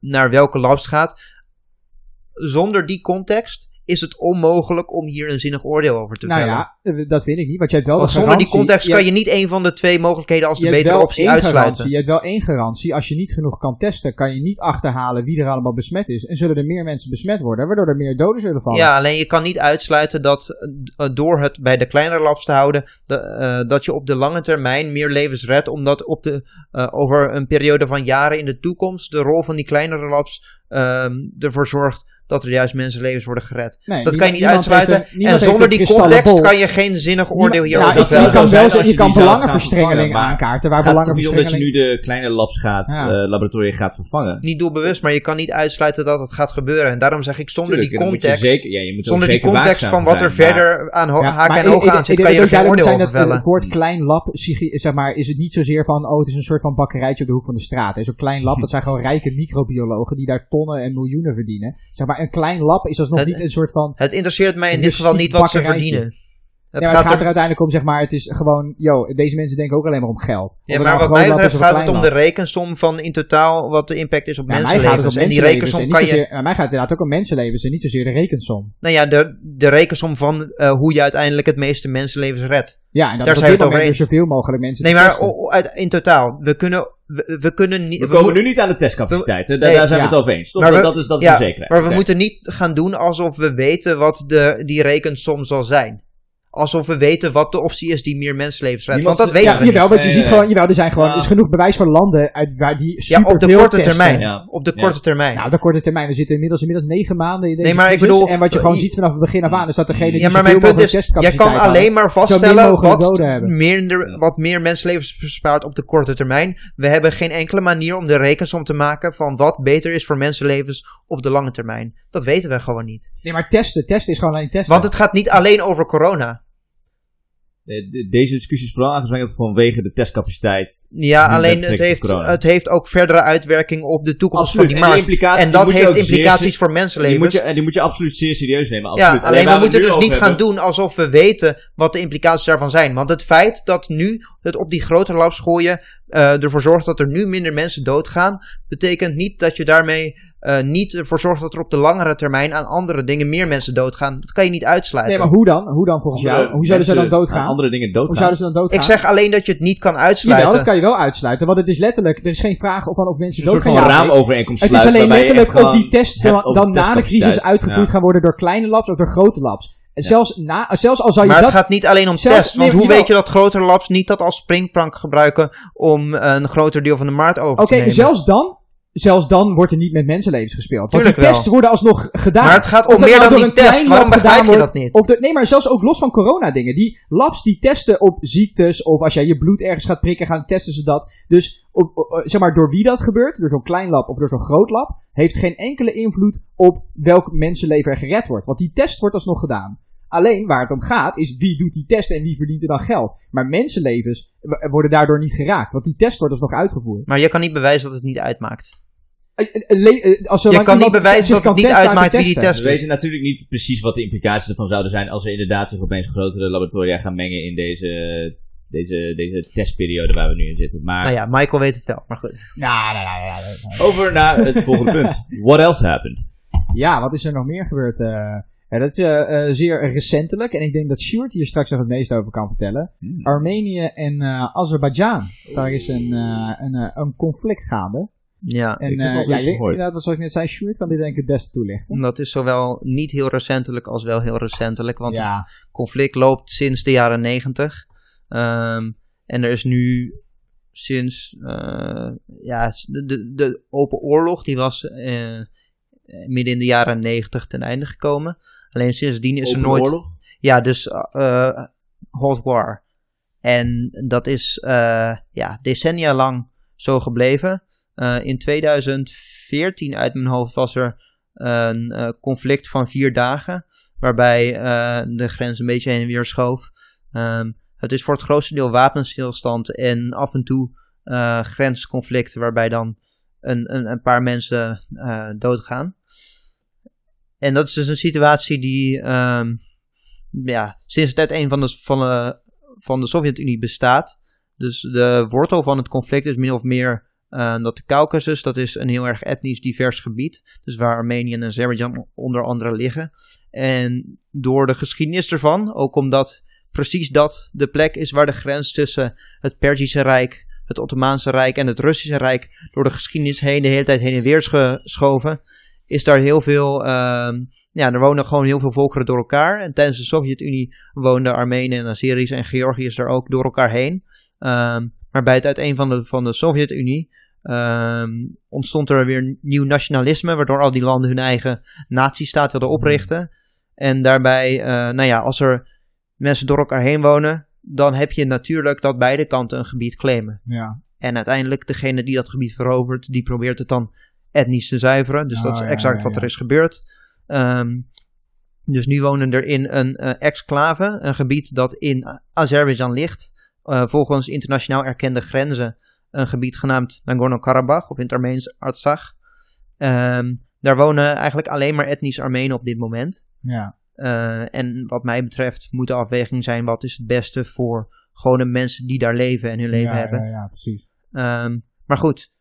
naar welke labs gaat. Zonder die context is het onmogelijk om hier een zinnig oordeel over te Nou vellen. ja, eh, dat vind ik niet, want je hebt wel Want de zonder die garantie. context kan je niet een van de twee mogelijkheden als de betere optie uitsluiten. garantie. Je hebt wel één garantie. Als je niet genoeg kan testen, kan je niet achterhalen wie er allemaal besmet is. En zullen er meer mensen besmet worden, waardoor er meer doden zullen vallen. Ja, alleen je kan niet uitsluiten dat eh, door het bij de kleinere labs te houden, de, eh, dat je op de lange termijn meer levens redt, omdat op de, eh, over een periode van jaren in de toekomst de rol van die kleinere labs ehm, ervoor zorgt dat er juist mensenlevens worden gered. Nee, dat kan je niet uitsluiten. een- en zonder die context bol. kan je geen zinnig oordeel hierover zou zie, je kan zijn wel je kan belangenverstrengeling aankaarten, waar Het gaat er niet om dat je belangenverstrengeling... nu de kleine labs gaat, Ja. eh, laboratoria gaat vervangen. Niet doelbewust, maar je kan niet uitsluiten dat het gaat gebeuren. En daarom zeg ik zonder Tuurlijk, die context, zeker, ja, je moet er ook zonder die context van wat er zijn, verder aan Ja, haken maar en ik- ogen aan zit, kan je er geen oordeel zijn over vellen. het woord klein lab, zeg maar, is het niet zozeer van, oh, het is een soort van bakkerijtje op de hoek van de straat. Zo'n klein lab, dat zijn gewoon rijke microbiologen die daar tonnen en miljoenen verdienen. Zeg maar, een klein lab is alsnog Het- niet een soort van... Het interesseert mij in dit geval niet wat ze verdienen. Het ja, maar het gaat er- er uiteindelijk om, zeg maar, het is gewoon, yo, deze mensen denken ook alleen maar om geld. Ja, maar nou wat mij betreft gaat het om de rekensom van in totaal wat de impact is op Nou, mij gaat het om mensenlevens. En die mensenlevens en rekensom niet kan je... zozeer, nou, mij gaat het inderdaad ook om mensenlevens en niet zozeer de rekensom. Nou ja, de, de rekensom van eh, hoe je uiteindelijk het meeste mensenlevens redt. Ja, en dat Daar is op dit moment door zoveel mogelijk mensen Nee, te maar testen. o- o- uit, in totaal. We kunnen, we, we kunnen niet... We we komen nu niet aan de testcapaciteit, hè? daar, Nee, daar zijn ja. we het over eens. Toch? Maar Dat, we- dat is, dat is ja, een zekerheid. Maar we moeten niet gaan doen alsof we weten wat de, die rekensom zal zijn. Alsof we weten wat de optie is die meer mensenlevens redt. Want dat weten Ja, we jawel, niet. want je ziet gewoon, jawel, er zijn gewoon, Ja. is genoeg bewijs van landen uit waar die Ja, super op de korte termijn. Ja. Op de Ja. korte termijn. Nou, op de korte termijn. We zitten inmiddels, inmiddels negen maanden in deze Nee, maar ik crisis. bedoel- en wat je gewoon i- ziet vanaf het begin af aan, is dat degene die ja, maar zoveel mijn punt mogelijk is, jij testcapaciteit kan alleen maar vaststellen wat, minder, wat meer mensenlevens bespaart op de korte termijn. We hebben geen enkele manier om de rekensom te maken van wat beter is voor mensenlevens op de lange termijn. Dat weten we gewoon niet. Nee, maar testen. Testen is gewoon alleen testen. Want het gaat niet alleen over corona. De- Deze discussie is vooral aangezwengeld vanwege de testcapaciteit. Ja, alleen het heeft, het heeft ook verdere uitwerking op de toekomst Absoluut. van En die markt. implicaties En die dat heeft implicaties voor Die moet, mensenlevens. je, en die moet je absoluut zeer serieus nemen. Ja, Absoluut. alleen waar we moeten dus niet gaan doen alsof we weten wat de implicaties daarvan zijn. Want het feit dat nu het op die grote labs gooien eh, ervoor zorgt dat er nu minder mensen doodgaan, betekent niet dat je daarmee eh, niet ervoor zorgt dat er op de langere termijn aan andere dingen meer mensen doodgaan. Dat kan je niet uitsluiten. Nee, maar hoe dan? Hoe dan volgens jou? Hoe zouden ze dan doodgaan? aan Andere dingen doodgaan. Hoe zouden ze dan doodgaan? Ik zeg alleen dat je het niet kan uitsluiten. Jawel, dat kan je wel uitsluiten. Want het is letterlijk, er is geen vraag of, van of mensen een soort doodgaan. van ja raamovereenkomst Het is alleen letterlijk of die tests dan na de crisis uitgevoerd Ja. gaan worden door kleine labs of door grote labs. En zelfs, na, zelfs al zou je Maar dat... het gaat niet alleen om Zelfs- tests. Want nee, hoe weet je dat grotere labs niet dat als springplank gebruiken om een groter deel van de markt over Oké, te nemen? zelfs dan... Zelfs dan wordt er niet met mensenlevens gespeeld. Want die Tuurlijk wel. tests worden alsnog gedaan. Maar het gaat om meer nou dan door die een test. klein Waarom gedaan wordt, dat niet? Of de, nee, maar zelfs ook los van corona dingen. Die labs die testen op ziektes of als jij je bloed ergens gaat prikken, gaan testen ze dat. Dus of- of- zeg maar door wie dat gebeurt, door zo'n klein lab of door zo'n groot lab, heeft geen enkele invloed op welk mensenleven er gered wordt. Want die test wordt alsnog gedaan. Alleen waar het om gaat is wie doet die test en wie verdient er dan geld. Maar mensenlevens worden daardoor niet geraakt, want die test wordt alsnog uitgevoerd. Maar je kan niet bewijzen dat het niet uitmaakt. Eh, eh, eh, Als Je kan niet bewijzen dat het niet uitmaakt wie die test We weten natuurlijk niet precies wat de implicaties ervan zouden zijn als er inderdaad zich opeens grotere laboratoria gaan mengen in deze, deze, deze testperiode waar we nu in zitten. Maar Nou ja, Michael weet het wel. Maar goed. Nou, nou, nou, nou, nou. over naar het volgende punt. What else happened? Ja, wat is er nog meer gebeurd? eh? ja, dat is zeer recentelijk. En ik denk dat Sjoerd hier straks nog het meest over kan vertellen. Hmm. Armenië en eh Azerbeidzjan. Daar is een, eh, een, een conflict gaande. Ja, En Ik heb eh, ja, je- inderdaad, wat ik net zei, Sjoerd kan dit denk ik het beste toelichten. dat is zowel niet heel recentelijk als wel heel recentelijk. Want het conflict loopt sinds de jaren negentig. Ehm, en er is nu sinds eh, ja, de, de, de open oorlog, die was eh, midden in de jaren negentig ten einde gekomen. Alleen sindsdien is er nooit... oorlog? Ja, dus Hot War. En dat is ja, decennia lang zo gebleven. Eh, in 2014 uit mijn hoofd was er een eh, conflict van vier dagen. Waarbij eh, de grens een beetje heen en weer schoof. Ehm, het is voor het grootste deel wapenstilstand en af en toe grensconflicten waarbij dan een, een, een paar mensen doodgaan. En dat is dus een situatie die ehm, ja, sinds het uiteen van de, van de, van de Sovjet-Unie bestaat. Dus de wortel van het conflict is min of meer dat de Caucasus, dat is een heel erg etnisch divers gebied. Dus waar Armenië en Azerbeidzjan onder andere liggen. En door de geschiedenis ervan, ook omdat precies dat de plek is waar de grens tussen het Perzische Rijk, het Ottomaanse Rijk en het Russische Rijk door de geschiedenis heen de hele tijd heen en weer is geschoven, is daar heel veel, ehm, ja, er wonen gewoon heel veel volkeren door elkaar. En tijdens de Sovjet-Unie woonden Armenen en Azeris en Georgiërs er ook door elkaar heen. Ehm, maar bij het uiteen van de, van de Sovjet-Unie ehm, ontstond er weer nieuw nationalisme, waardoor al die landen hun eigen nazistaat wilden oprichten. En daarbij, eh, nou ja, als er mensen door elkaar heen wonen, dan heb je natuurlijk dat beide kanten een gebied claimen. ja. En uiteindelijk, degene die dat gebied verovert, die probeert het dan etnisch te zuiveren. Dus Oh, dat is ja, exact ja, wat er is gebeurd. Ehm, dus nu wonen er in een eh, exclave, een gebied dat in Azerbeidzjan ligt. Eh, volgens internationaal erkende grenzen. Een gebied genaamd Nagorno-Karabakh, of in het Armeens Artsakh. Ehm, daar wonen eigenlijk alleen maar etnisch Armenen op dit moment. ja. Eh, en wat mij betreft moet de afweging zijn wat is het beste voor gewone mensen die daar leven en hun leven ja, hebben. Ja, ja, precies. Ehm, maar goed,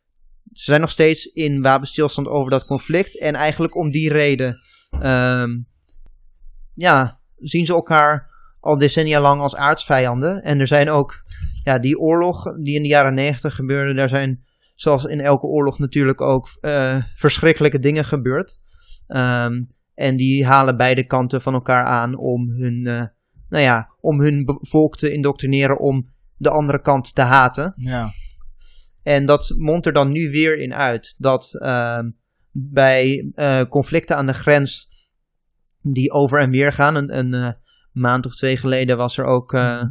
ze zijn nog steeds in wapenstilstand over dat conflict. En eigenlijk om die reden ehm, ja, zien ze elkaar al decennia lang als aardsvijanden. En er zijn ook ja, die oorlog die in de jaren negentig gebeurde. Daar zijn zoals in elke oorlog natuurlijk ook eh, verschrikkelijke dingen gebeurd. Ehm, en die halen beide kanten van elkaar aan om hun, eh, nou ja, om hun volk te indoctrineren om de andere kant te haten. Ja. En dat mondt er dan nu weer in uit dat ehm, bij eh, conflicten aan de grens die over en weer gaan, een, een maand of twee geleden was er ook eh,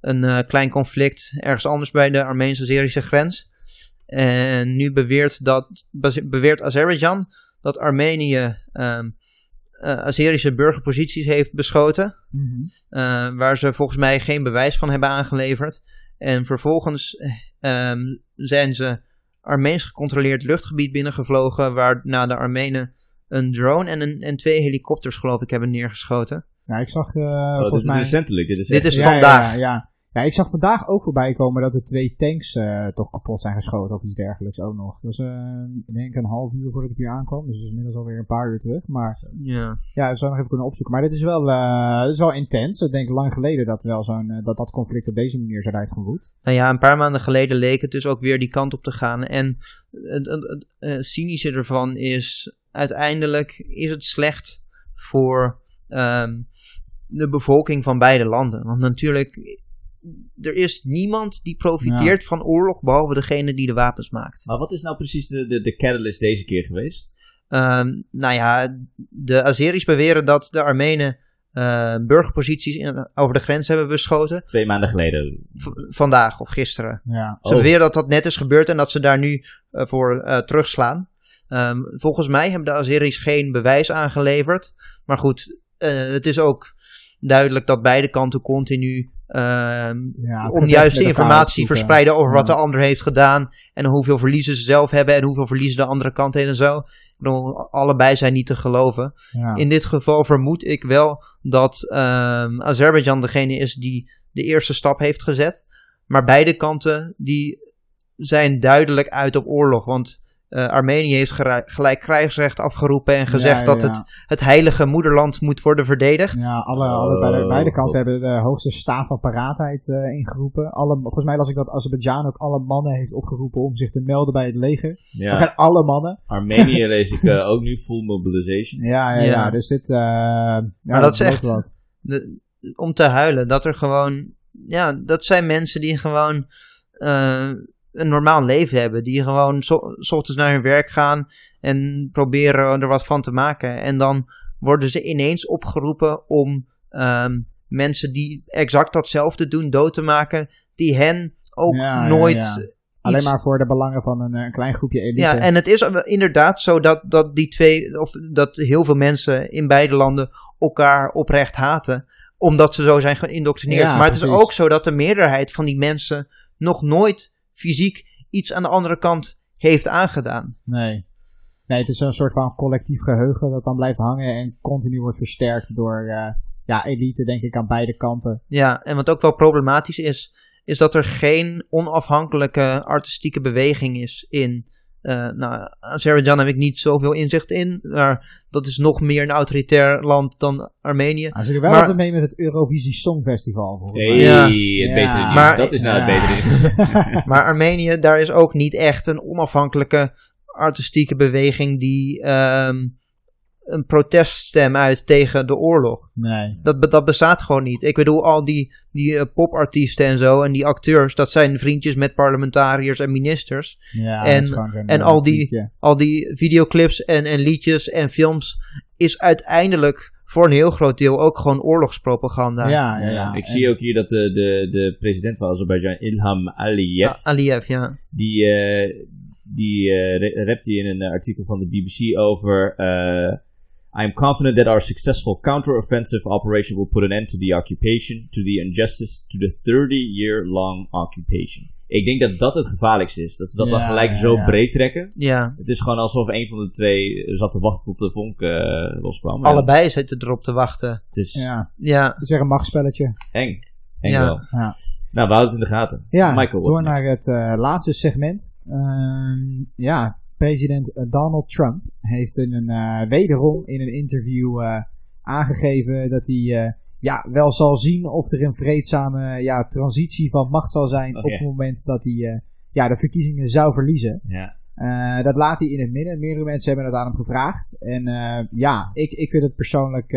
een eh, klein conflict ergens anders bij de Armeens-Azerische grens. En nu beweert, dat, beweert Azerbeidzjan dat Armenië eh, Azerische burgerposities heeft beschoten. Mhm. waar ze volgens mij geen bewijs van hebben aangeleverd. En vervolgens eh, ehm, zijn ze Armeens gecontroleerd luchtgebied binnengevlogen, waarna de Armenen een drone en, een, en twee helikopters, geloof ik, hebben neergeschoten. Ja, ik zag eh, Oh, dit volgens is mij... recentelijk. Dit is Dit is vandaag. Ja, ja. ja, ik zag vandaag ook voorbij komen dat er twee tanks eh, toch kapot zijn geschoten of iets dergelijks ook nog. Dat was eh, ik denk een half uur voordat ik hier aankwam, dus dat is inmiddels alweer een paar uur terug. Maar Ja. ja, we zouden nog even kunnen opzoeken. Maar dit is wel, eh, dit is wel intens. Ik denk lang geleden dat wel zo'n, dat dat conflict op deze manier zou uitgevoerd. Nou ja, een paar maanden geleden leek het dus ook weer die kant op te gaan. En het, het, het, eh, cynische ervan is, uiteindelijk is het slecht voor ehm, de bevolking van beide landen. Want natuurlijk, er is niemand die profiteert van oorlog, behalve degene die de wapens maakt. Maar wat is nou precies de, de, de catalyst deze keer geweest? Ehm, nou ja, de Azeris beweren dat de Armenen eh, burgerposities in, over de grens hebben beschoten. Twee maanden geleden. V- vandaag of gisteren. Ja. Ze Oh. beweren dat dat net is gebeurd en dat ze daar nu eh, voor eh, terugslaan. Ehm, volgens mij hebben de Azeris geen bewijs aangeleverd. Maar goed, het is ook duidelijk dat beide kanten continu ehm, Ja, onjuiste informatie verspreiden over wat de ander heeft gedaan. En hoeveel verliezen ze zelf hebben en hoeveel verliezen de andere kant heeft en zo. Bedoel, allebei zijn niet te geloven. Ja. In dit geval vermoed ik wel dat ehm Azerbeidzjan degene is die de eerste stap heeft gezet. Maar beide kanten die zijn duidelijk uit op oorlog. Want eh, Armenië heeft gelijk krijgsrecht afgeroepen en gezegd Ja, dat ja. Het, het heilige moederland moet worden verdedigd. Ja, alle, alle, beide, Oh, beide kanten God. hebben de hoogste staat van paraatheid eh, ingeroepen. Alle, volgens mij las ik dat Azerbeidzjan ook alle mannen heeft opgeroepen om zich te melden bij het leger. We Ja. gaan alle mannen. Armenië lees ik eh, ook nu full mobilization. Ja, ja, ja. Ja. dus dit... eh ja, Maar dat is echt- Wat. De- om te huilen. Dat er gewoon. Ja, dat zijn mensen die gewoon. Een normaal leven hebben. Die gewoon 's ochtends naar hun werk gaan. En proberen er wat van te maken. En dan worden ze ineens opgeroepen om. ehm, mensen die exact datzelfde doen dood te maken. Die hen ook Ja, nooit. ja. Alleen maar voor de belangen van een, eh, een klein groepje elite. Ja, en het is inderdaad zo dat, dat die twee, of dat heel veel mensen in beide landen elkaar oprecht haten, omdat ze zo zijn geïndoctrineerd. Maar het is ook zo dat de meerderheid van die mensen nog nooit fysiek iets aan de andere kant heeft aangedaan. Nee. Nee, het is een soort van collectief geheugen dat dan blijft hangen en continu wordt versterkt door ja, elite, denk ik, aan beide kanten. Ja, en wat ook wel problematisch is, is dat er geen onafhankelijke artistieke beweging is in. Eh nou, Azerbeidzjan heb ik niet zoveel inzicht in, maar dat is nog meer een autoritair land dan Armenië. Nou, ze doen wel Maar- altijd mee met het Eurovisie Songfestival, volgens Hey, mij. Ja. het Ja. betere nieuws. Maar- dat is nou Ja. het betere nieuws. Maar Armenië, daar is ook niet echt een onafhankelijke artistieke beweging die ehm, een proteststem uit tegen de oorlog. Nee. Dat, dat bestaat gewoon niet. Ik bedoel, al die, die eh, popartiesten en zo en die acteurs, dat zijn vriendjes met parlementariërs en ministers. Ja, En- dat is gewoon zo'n, en eh, al die- liedje. Al die videoclips en, en liedjes en films is uiteindelijk voor een heel groot deel ook gewoon oorlogspropaganda. Ja, ja, ja. Ik En- zie ook hier dat de, de, de president van Azerbeidzjan, Ilham Aliyev, Ja, Aliyev, ja. die, eh die hier in een artikel van de BBC over. I am confident that our successful counter-offensive operation will put an end to the occupation, to the injustice, to the 30-year-long occupation. Ik denk dat dat het gevaarlijkste is. Dat ze dat dan gelijk ja, zo ja. breed trekken. Ja, Het is gewoon alsof een van de twee zat te wachten tot de vonk eh, loskwam. allebei zitten erop te wachten. Het is Ja, Ja, dat is weer een machtsspelletje. eng. Eng Ja. wel. Ja. Nou, we houden het in de gaten. Ja, Michael, door naar het eh, laatste segment. Ehm, ja, president eh, Donald Trump heeft in een, eh, wederom in een interview eh, aangegeven dat hij ja, wel zal zien of er een vreedzame ja, transitie van macht zal zijn op het moment dat hij ja, de verkiezingen zou verliezen. Ja. Dat laat hij in het midden. Meerdere mensen hebben het aan hem gevraagd. En ja, ik, ik vind het persoonlijk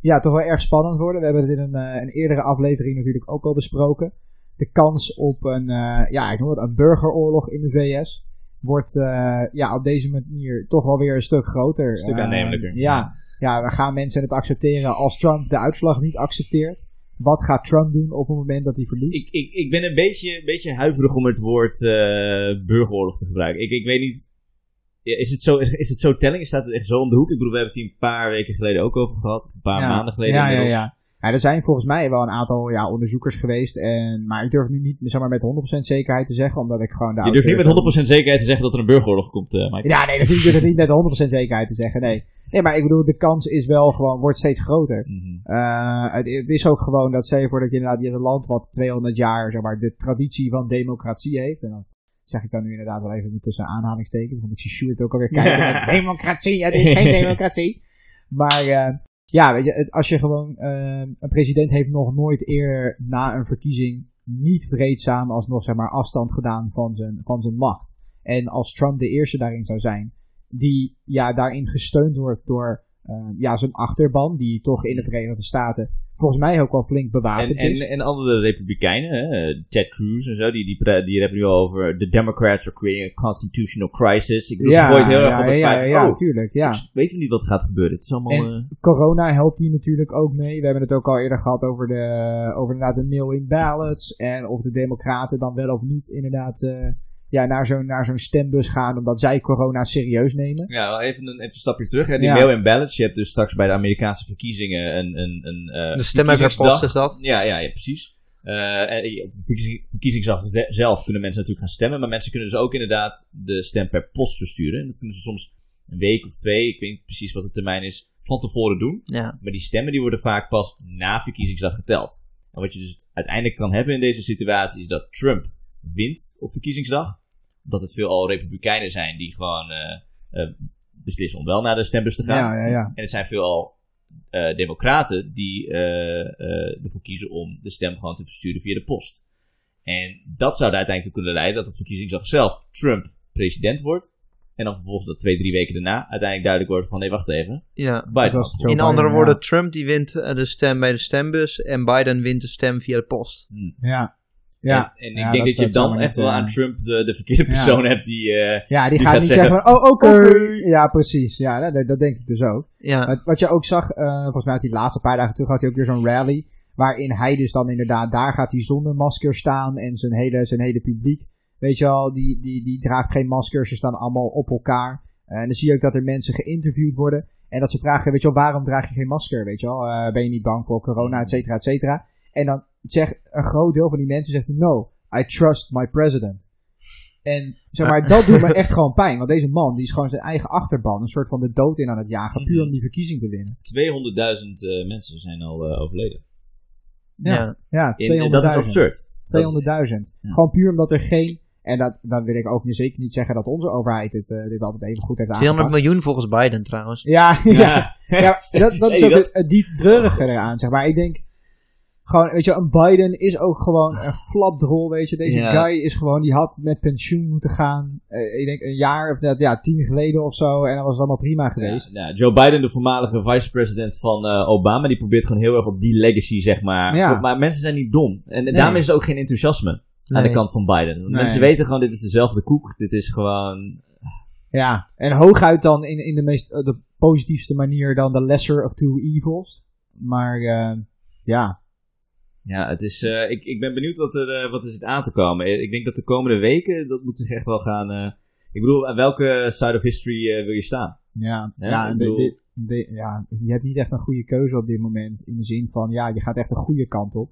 ja, toch wel erg spannend worden. We hebben het in een, een eerdere aflevering natuurlijk ook al besproken. De kans op een, ja, ik noem het een burgeroorlog in de VS wordt eh, ja, op deze manier toch wel weer een stuk groter. Een stuk Eh, aannemelijker. ja, ja, gaan mensen het accepteren als Trump de uitslag niet accepteert. Wat gaat Trump doen op het moment dat hij verliest? Ik, ik, ik ben een beetje, een beetje huiverig om het woord eh, burgeroorlog te gebruiken. Ik, ik weet niet. Is het, zo, is, is het zo telling? Staat het echt zo om de hoek? Ik bedoel, we hebben het hier een paar weken geleden ook over gehad. Of een paar ja. maanden geleden. Ja, ja, ja. Ja, er zijn volgens mij wel een aantal ja, onderzoekers geweest. En, maar ik durf nu niet zeg maar, met 100% zekerheid te zeggen, omdat ik gewoon de Je durft niet met 100% zekerheid te zeggen dat er een burgeroorlog komt, eh Mike. Ja, nee, natuurlijk durf ik niet met 100% zekerheid te zeggen. Nee. nee, maar ik bedoel, de kans is wel gewoon, wordt steeds groter. Mhm. Eh, het, het is ook gewoon dat, stel je voor dat je inderdaad hebt een land wat 200 jaar, zeg maar, de traditie van democratie heeft. En dat zeg ik dan nu inderdaad wel even tussen aanhalingstekens, want ik zie Sjoerd ook alweer kijken democratie, het is geen democratie. Maar eh, ja, weet je, als je gewoon, eh, een president heeft nog nooit eerder na een verkiezing niet vreedzaam alsnog, zeg maar, afstand gedaan van zijn, van zijn macht. En als Trump de eerste daarin zou zijn, die ja, daarin gesteund wordt door eh, ja, zijn achterban, die toch in de Verenigde Staten volgens mij ook wel flink En, bewapend en, is. en andere republikeinen, hè, Ted Cruz en zo, die, die, die hebben nu al over the Democrats are creating a constitutional crisis. Ik bedoel, ze gooit heel erg ja, op het ja, feit ja, oh, tuurlijk. Ja. niet wat gaat gebeuren. Het is allemaal... En- eh, Corona helpt hier natuurlijk ook mee. We hebben het ook al eerder gehad over, de, over inderdaad de mail-in ballots. En of de democraten dan wel of niet inderdaad eh, ja, naar zo'n naar zo'n stembus gaan, omdat zij corona serieus nemen. Ja, wel even een, even een stapje terug. Hè. Die Ja. ballots. Je hebt dus straks bij de Amerikaanse verkiezingen een, een, een eh, De stemmen per verkiezingsdag. post is dat. Ja, ja, ja precies. Eh, en op de verkiezing, verkiezingsdag ze- zelf kunnen mensen natuurlijk gaan stemmen. Maar mensen kunnen dus ook inderdaad de stem per post versturen. En dat kunnen ze soms een week of twee, ik weet niet precies wat de termijn is, van tevoren doen. Ja. Maar die stemmen die worden vaak pas na verkiezingsdag geteld. En wat je dus uiteindelijk kan hebben in deze situatie is dat Trump wint op verkiezingsdag. Omdat het veelal republikeinen zijn die gewoon eh, eh, beslissen om wel naar de stembus te gaan. Ja, ja, ja. En het zijn veelal eh democraten die eh, eh, ervoor kiezen om de stem gewoon te versturen via de post. En dat zou er uiteindelijk toe kunnen leiden dat op verkiezingsdag zelf Trump president wordt. En dan vervolgens dat twee, drie weken daarna uiteindelijk duidelijk wordt van nee, wacht even. ja. Biden was. In Biden, andere ja. woorden, Trump die wint de stem bij de stembus en Biden wint de stem via de post. Ja. Ja. En, en ik Ja, denk dat, dat- je dat zou dan echt wel eh, aan Trump de, de verkeerde Ja. persoon hebt die... eh, Ja, die, Die gaat, gaat niet zeggen, zeggen, van, oh, oké. Ja, precies. Ja, dat, dat denk ik dus ook. Ja. Wat, wat je ook zag, eh, volgens mij had hij de laatste paar dagen terug, had hij ook weer zo'n rally. Waarin hij dus dan inderdaad, daar gaat hij zonder masker staan. En zijn hele, zijn hele publiek, weet je wel, die, die, die draagt geen maskers. Ze staan allemaal op elkaar. Eh, en dan zie je ook dat er mensen geïnterviewd worden. En dat ze vragen, weet je wel, waarom draag je geen masker? Weet je wel, Eh, ben je niet bang voor corona, et cetera, et cetera. En dan zegt een groot deel van die mensen, zegt no, I trust my president. En zeg maar, dat doet me echt gewoon pijn. Want deze man, die is gewoon zijn eigen achterban een soort van de dood in aan het jagen. Puur om die verkiezing te winnen. 200.000 eh, mensen zijn al eh, overleden. Ja. Ja, 200.000. In- en dat is absurd. 200.000. Ja. Gewoon puur omdat er geen... En dat, dan wil ik ook niet, zeker niet zeggen dat onze overheid dit, eh, dit altijd even goed heeft 200 aangepakt. miljoen volgens Biden trouwens. Ja, ja. ja dat, dat is Hey, ook dat- het, het diep treurige eraan, zeg maar. Ik denk, gewoon, weet je, een Biden is ook gewoon een flapdrol, weet je. Deze guy is gewoon, die had met pensioen moeten gaan. Eh, ik denk een jaar of net, ja, tien geleden of zo. En dan was het allemaal prima geweest. Ja, ja, Joe Biden, de voormalige vice-president van eh, Obama, die probeert gewoon heel erg op die legacy, zeg maar. Ja. Maar mensen zijn niet dom. En daarom is er ook geen enthousiasme aan de kant van Biden. Nee. Mensen weten gewoon, dit is dezelfde koek. Dit is gewoon... Ja, en hooguit dan in, in de meest eh, de positiefste manier dan de lesser of two evils. Maar ja, Ja, het is, eh, ik, ik ben benieuwd wat er, eh, wat er zit aan te komen. Eh, Ik denk dat de komende weken, dat moet zich echt wel gaan... eh, ik bedoel, aan welke side of history wil je staan? ja, Ja, ja, ik en bedoel- de- de- de- ja, je hebt niet echt een goede keuze op dit moment. In de zin van, ja, je gaat echt de goede kant op.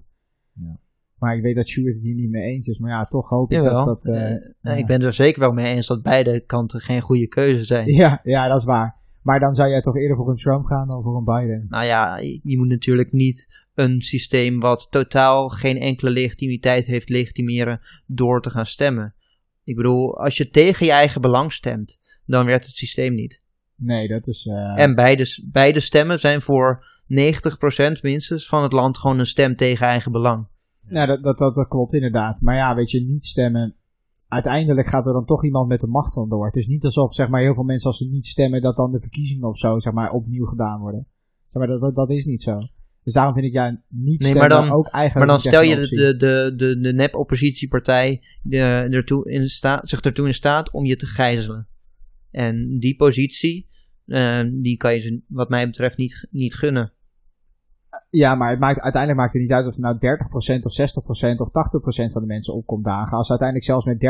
Ja. Maar ik weet dat Stuart het hier niet mee eens is. Maar ja, toch hoop ik Jawel. dat... dat. Ik ben er zeker wel mee eens dat beide kanten geen goede keuze zijn. ja, ja, dat is waar. Maar dan zou jij toch eerder voor een Trump gaan dan voor een Biden. Nou ja, je moet natuurlijk niet een systeem wat totaal geen enkele legitimiteit heeft legitimeren door te gaan stemmen. Ik bedoel, als je tegen je eigen belang stemt, dan werkt het systeem niet. Nee, dat is... eh, En beide, beide stemmen zijn voor 90% minstens van het land gewoon een stem tegen eigen belang. Ja, dat, dat, dat, dat klopt inderdaad. Maar ja, weet je, niet stemmen. Uiteindelijk gaat er dan toch iemand met de macht van door. Het is niet alsof zeg maar, heel veel mensen als ze niet stemmen, dat dan de verkiezingen of zo zeg maar, opnieuw gedaan worden. Zeg maar, dat, dat, dat is niet zo. Dus daarom vind ik ja, niet Nee, maar dan- ook eigenlijk Maar dan stel je de, de, de, de, de nep-oppositiepartij ertoe in staat, zich ertoe in staat om je te gijzelen. En die positie, eh, die kan je ze wat mij betreft niet, niet gunnen. Ja, maar het maakt, uiteindelijk maakt het niet uit of er nou 30% of 60% of 80% van de mensen opkomt dagen. Als uiteindelijk zelfs met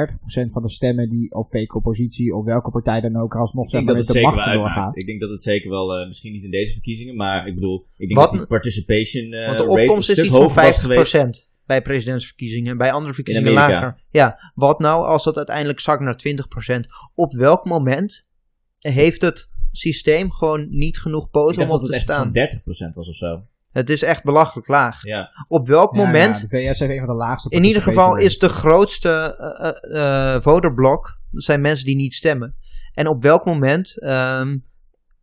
30% van de stemmen die op fake oppositie of welke partij dan ook er alsnog Ik zeg maar dat met het de zeker macht wel doorgaat. Ik denk dat het zeker wel, eh, misschien niet in deze verkiezingen, maar ik bedoel, ik denk Wat- dat die participation eh Want de rate een opkomst is stuk iets van hoger was geweest. 50% bij presidentsverkiezingen. Bij andere verkiezingen lager. Ja, wat nou als dat uiteindelijk zakt naar 20%? Op welk moment heeft het systeem gewoon niet genoeg Ik poten om op dat het te echt staan? van 30% was of zo. Het is echt belachelijk laag. Ja. Op welk Ja, moment ja, de VS heeft een van de laagste In ieder geval is de grootste eh, eh, eh, voterblok, dat zijn mensen die niet stemmen. En op welk moment ehm,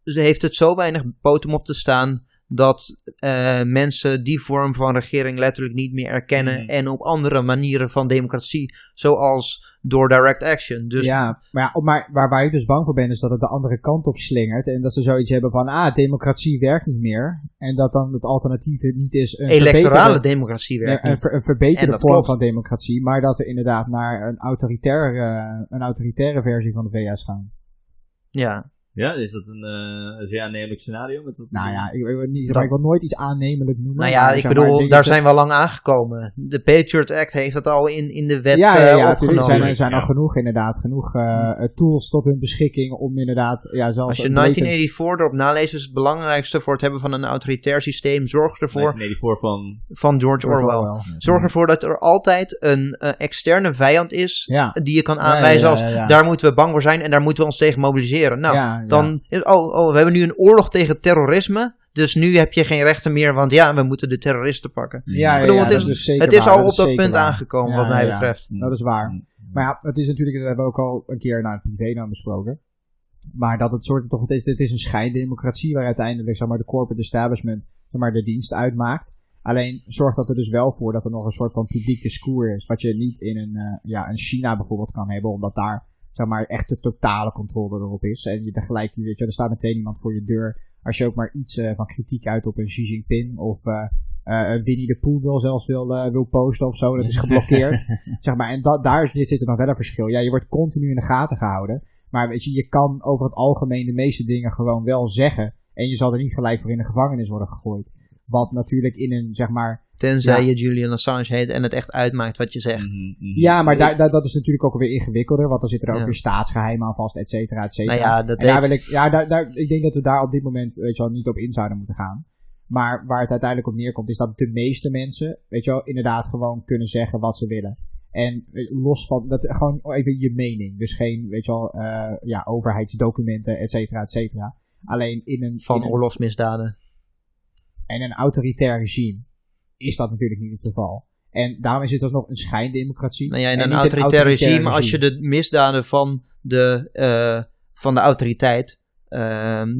ze heeft het zo weinig poten om op te staan dat eh, mensen die vorm van regering letterlijk niet meer erkennen Mhm. en op andere manieren van democratie, zoals door direct action. Dus ja, maar, ja, maar waar, waar ik dus bang voor ben, is dat het de andere kant op slingert. En dat ze zoiets hebben van, ah, democratie werkt niet meer. En dat dan het alternatief niet is een electorale verbeterde, democratie werkt een, ver- een En verbeterde vorm klopt. van democratie. Maar dat we inderdaad naar een autoritaire, een autoritaire versie van de VS gaan. Ja, Ja, is dat een eh, een zeer aannemelijk scenario? Met wat Nou ja, ik, ik, wil niet, Dat- maar ik wil nooit iets aannemelijk noemen. nou ja, ik bedoel, daar zijn we lang aangekomen. De Patriot Act heeft dat al in, in de wet ja, ja, eh, ja. Er opgenomen. zijn, er zijn Ja. al genoeg, inderdaad, genoeg eh, tools tot hun beschikking om inderdaad, ja, zelfs Als je een blatant- 1984 erop naleest, is het belangrijkste voor het hebben van een autoritair systeem. Zorg ervoor 1984 van... van George, George Orwell. Orwell. Zorg ervoor dat er altijd een eh, externe vijand is Ja. die je kan Ja, ja, aanwijzen ja, als daar moeten we bang voor zijn en daar moeten we ons tegen mobiliseren. Nou, Ja, dan oh, oh, we hebben nu een oorlog tegen terrorisme, dus nu heb je geen rechten meer, want ja, we moeten de terroristen pakken. Ja, ja, bedoel, ja, het is, zeker het is al op dat punt waar. aangekomen, wat mij betreft. Dat is waar. Maar ja, het is natuurlijk, dat hebben we ook al een keer naar het privé dan besproken. Maar dat het soort toch, het is, dit is een schijndemocratie waar uiteindelijk zeg maar, de corporate establishment zeg maar, de dienst uitmaakt. Alleen zorgt dat er dus wel voor dat er nog een soort van publiek discours is. Wat je niet in een, eh, ja, een China bijvoorbeeld kan hebben, omdat daar zeg maar, echt de totale controle erop is. En je tegelijk, weet je, er staat meteen iemand voor je deur. Als je ook maar iets eh, van kritiek uit op een Xi Jinping of een Winnie de Pooh wil zelfs wil, wil posten of zo, dat is geblokkeerd. zeg maar, en daar zit, zit er nog wel een verschil. Ja, je wordt continu in de gaten gehouden. Maar weet je, je kan over het algemeen de meeste dingen gewoon wel zeggen. En je zal er niet gelijk voor in de gevangenis worden gegooid. Wat natuurlijk in een, zeg maar... Tenzij Ja. je Julian Assange heet en het echt uitmaakt wat je zegt. Mhm, mhm. Ja, maar daar, daar, dat is natuurlijk ook weer ingewikkelder. Want dan zitten er ook Ja. weer staatsgeheimen aan vast, et cetera, et cetera. Nou ja, dat en daar heeft- wil ik, ja, daar, daar, ik denk dat we daar op dit moment, weet je wel, niet op in zouden moeten gaan. Maar waar het uiteindelijk op neerkomt, is dat de meeste mensen, weet je wel, inderdaad gewoon kunnen zeggen wat ze willen. En eh, los van, dat, gewoon even je mening. Dus geen, weet je wel, eh, ja, overheidsdocumenten, et cetera, et cetera. Alleen in een, van in een, oorlogsmisdaden. En een autoritair regime is dat natuurlijk niet het geval. En daarom is het alsnog een schijndemocratie. Nou ja, in en een autoritair regime, als je de misdaden van de, eh, van de autoriteit ehm,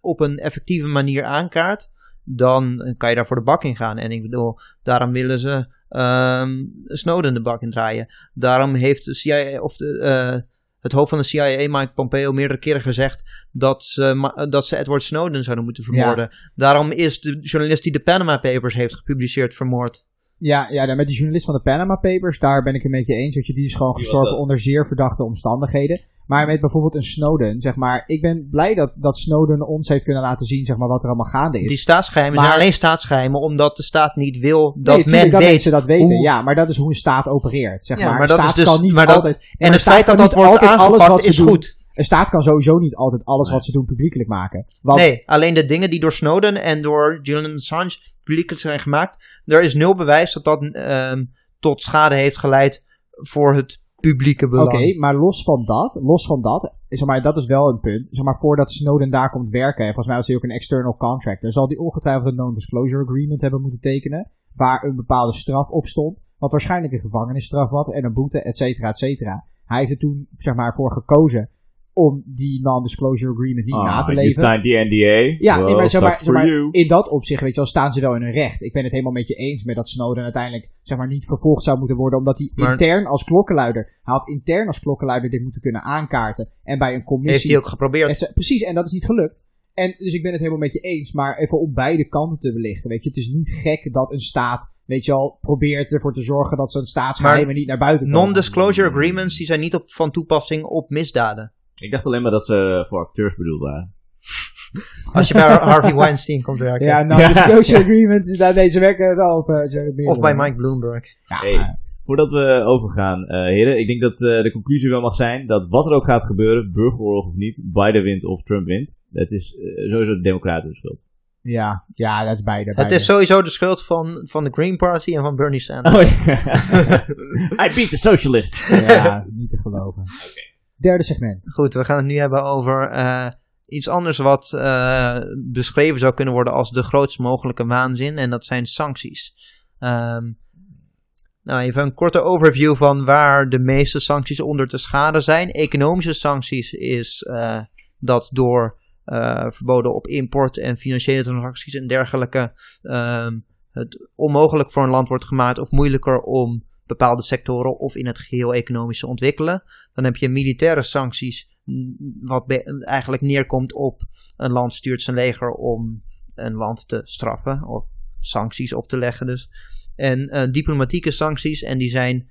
op een effectieve manier aankaart, dan kan je daar voor de bak in gaan. En ik bedoel, daarom willen ze ehm, Snowden de bak in draaien. Daarom heeft de CIA, of de, eh, het hoofd van de CIA, Mike Pompeo, meerdere keren gezegd dat ze, dat ze Edward Snowden zouden moeten vermoorden. Daarom is de journalist die de Panama Papers heeft gepubliceerd vermoord. Ja, ja dan met die journalist van de Panama Papers, daar ben ik het met je eens. Dat je, die is gewoon gestorven onder zeer verdachte omstandigheden. Maar met bijvoorbeeld een Snowden, zeg maar. Ik ben blij dat, dat Snowden ons heeft kunnen laten zien, zeg maar, wat er allemaal gaande is. Die staatsgeheimen Maar- zijn alleen staatsgeheimen omdat de staat niet wil Nee, dat tuurlijk men dat weet. mensen dat weten. hoe- Ja, maar dat is hoe een staat opereert. Zeg Ja, maar. maar een staat dus- kan niet maar dat- altijd. En een het staat kan niet wordt altijd alles wat ze is doen. goed. Een staat kan sowieso niet altijd alles Nee. wat ze doen publiekelijk maken. Want Nee, alleen de dingen die door Snowden en door Julian Assange publiekelijk zijn gemaakt, er is nul bewijs dat dat ehm, tot schade heeft geleid voor het publieke Oké, belang. maar los van dat, los van dat, zeg maar, dat is wel een punt. Zeg maar, voordat Snowden daar komt werken, en volgens mij was hij ook een external contractor, zal die ongetwijfeld een non-disclosure agreement hebben moeten tekenen, waar een bepaalde straf op stond, wat waarschijnlijk een gevangenisstraf was en een boete, et cetera, et cetera. Hij heeft er toen, zeg maar, voor gekozen om die non-disclosure agreement niet na Ah, te you leven. signed the NDA. Ja, nee, maar, zeg maar, zeg in dat opzicht, weet je wel, staan ze wel in hun recht. Ik ben het helemaal met je eens met dat Snowden uiteindelijk, zeg maar, niet vervolgd zou moeten worden, omdat hij Maar- intern als klokkenluider, hij had intern als klokkenluider dit moeten kunnen aankaarten en bij een heeft commissie... hij ook geprobeerd. precies, en dat is niet gelukt. En dus ik ben het helemaal met je eens, maar even om beide kanten te belichten. Weet je, het is niet gek dat een staat, weet je al, probeert ervoor te zorgen dat zijn staatsgeheimen niet naar buiten komen. Non-disclosure agreements die zijn niet op, van toepassing op misdaden. Ik dacht alleen maar dat ze voor acteurs bedoeld waren. Als je bij Harvey Weinstein komt werken. Ja, non-disclosure agreements, daar deze werken wel op. eh, of bij. Mike Bloomberg. Ja, Hey, voordat we overgaan, eh, heren, ik denk dat eh, de conclusie wel mag zijn dat wat er ook gaat gebeuren, burgeroorlog of niet, Biden wint of Trump wint, het is sowieso de democraten schuld. ja, ja, dat is beide. Het beide. is sowieso de schuld van, van de Green Party en van Bernie Sanders. Oh ja. I beat the socialist. Ja, niet te geloven. Derde segment. Goed, we gaan het nu hebben over eh, iets anders wat eh, beschreven zou kunnen worden als de grootst mogelijke waanzin. En dat zijn sancties. Ehm, nou, even een korte overview van waar de meeste sancties onder te schade zijn. Economische sancties is eh, dat door verboden op import en financiële transacties en dergelijke ehm, het onmogelijk voor een land wordt gemaakt of moeilijker om bepaalde sectoren of in het geheel economisch te ontwikkelen. Dan heb je militaire sancties, wat eigenlijk neerkomt op een land stuurt zijn leger om een land te straffen of sancties op te leggen dus. En eh, diplomatieke sancties, en die zijn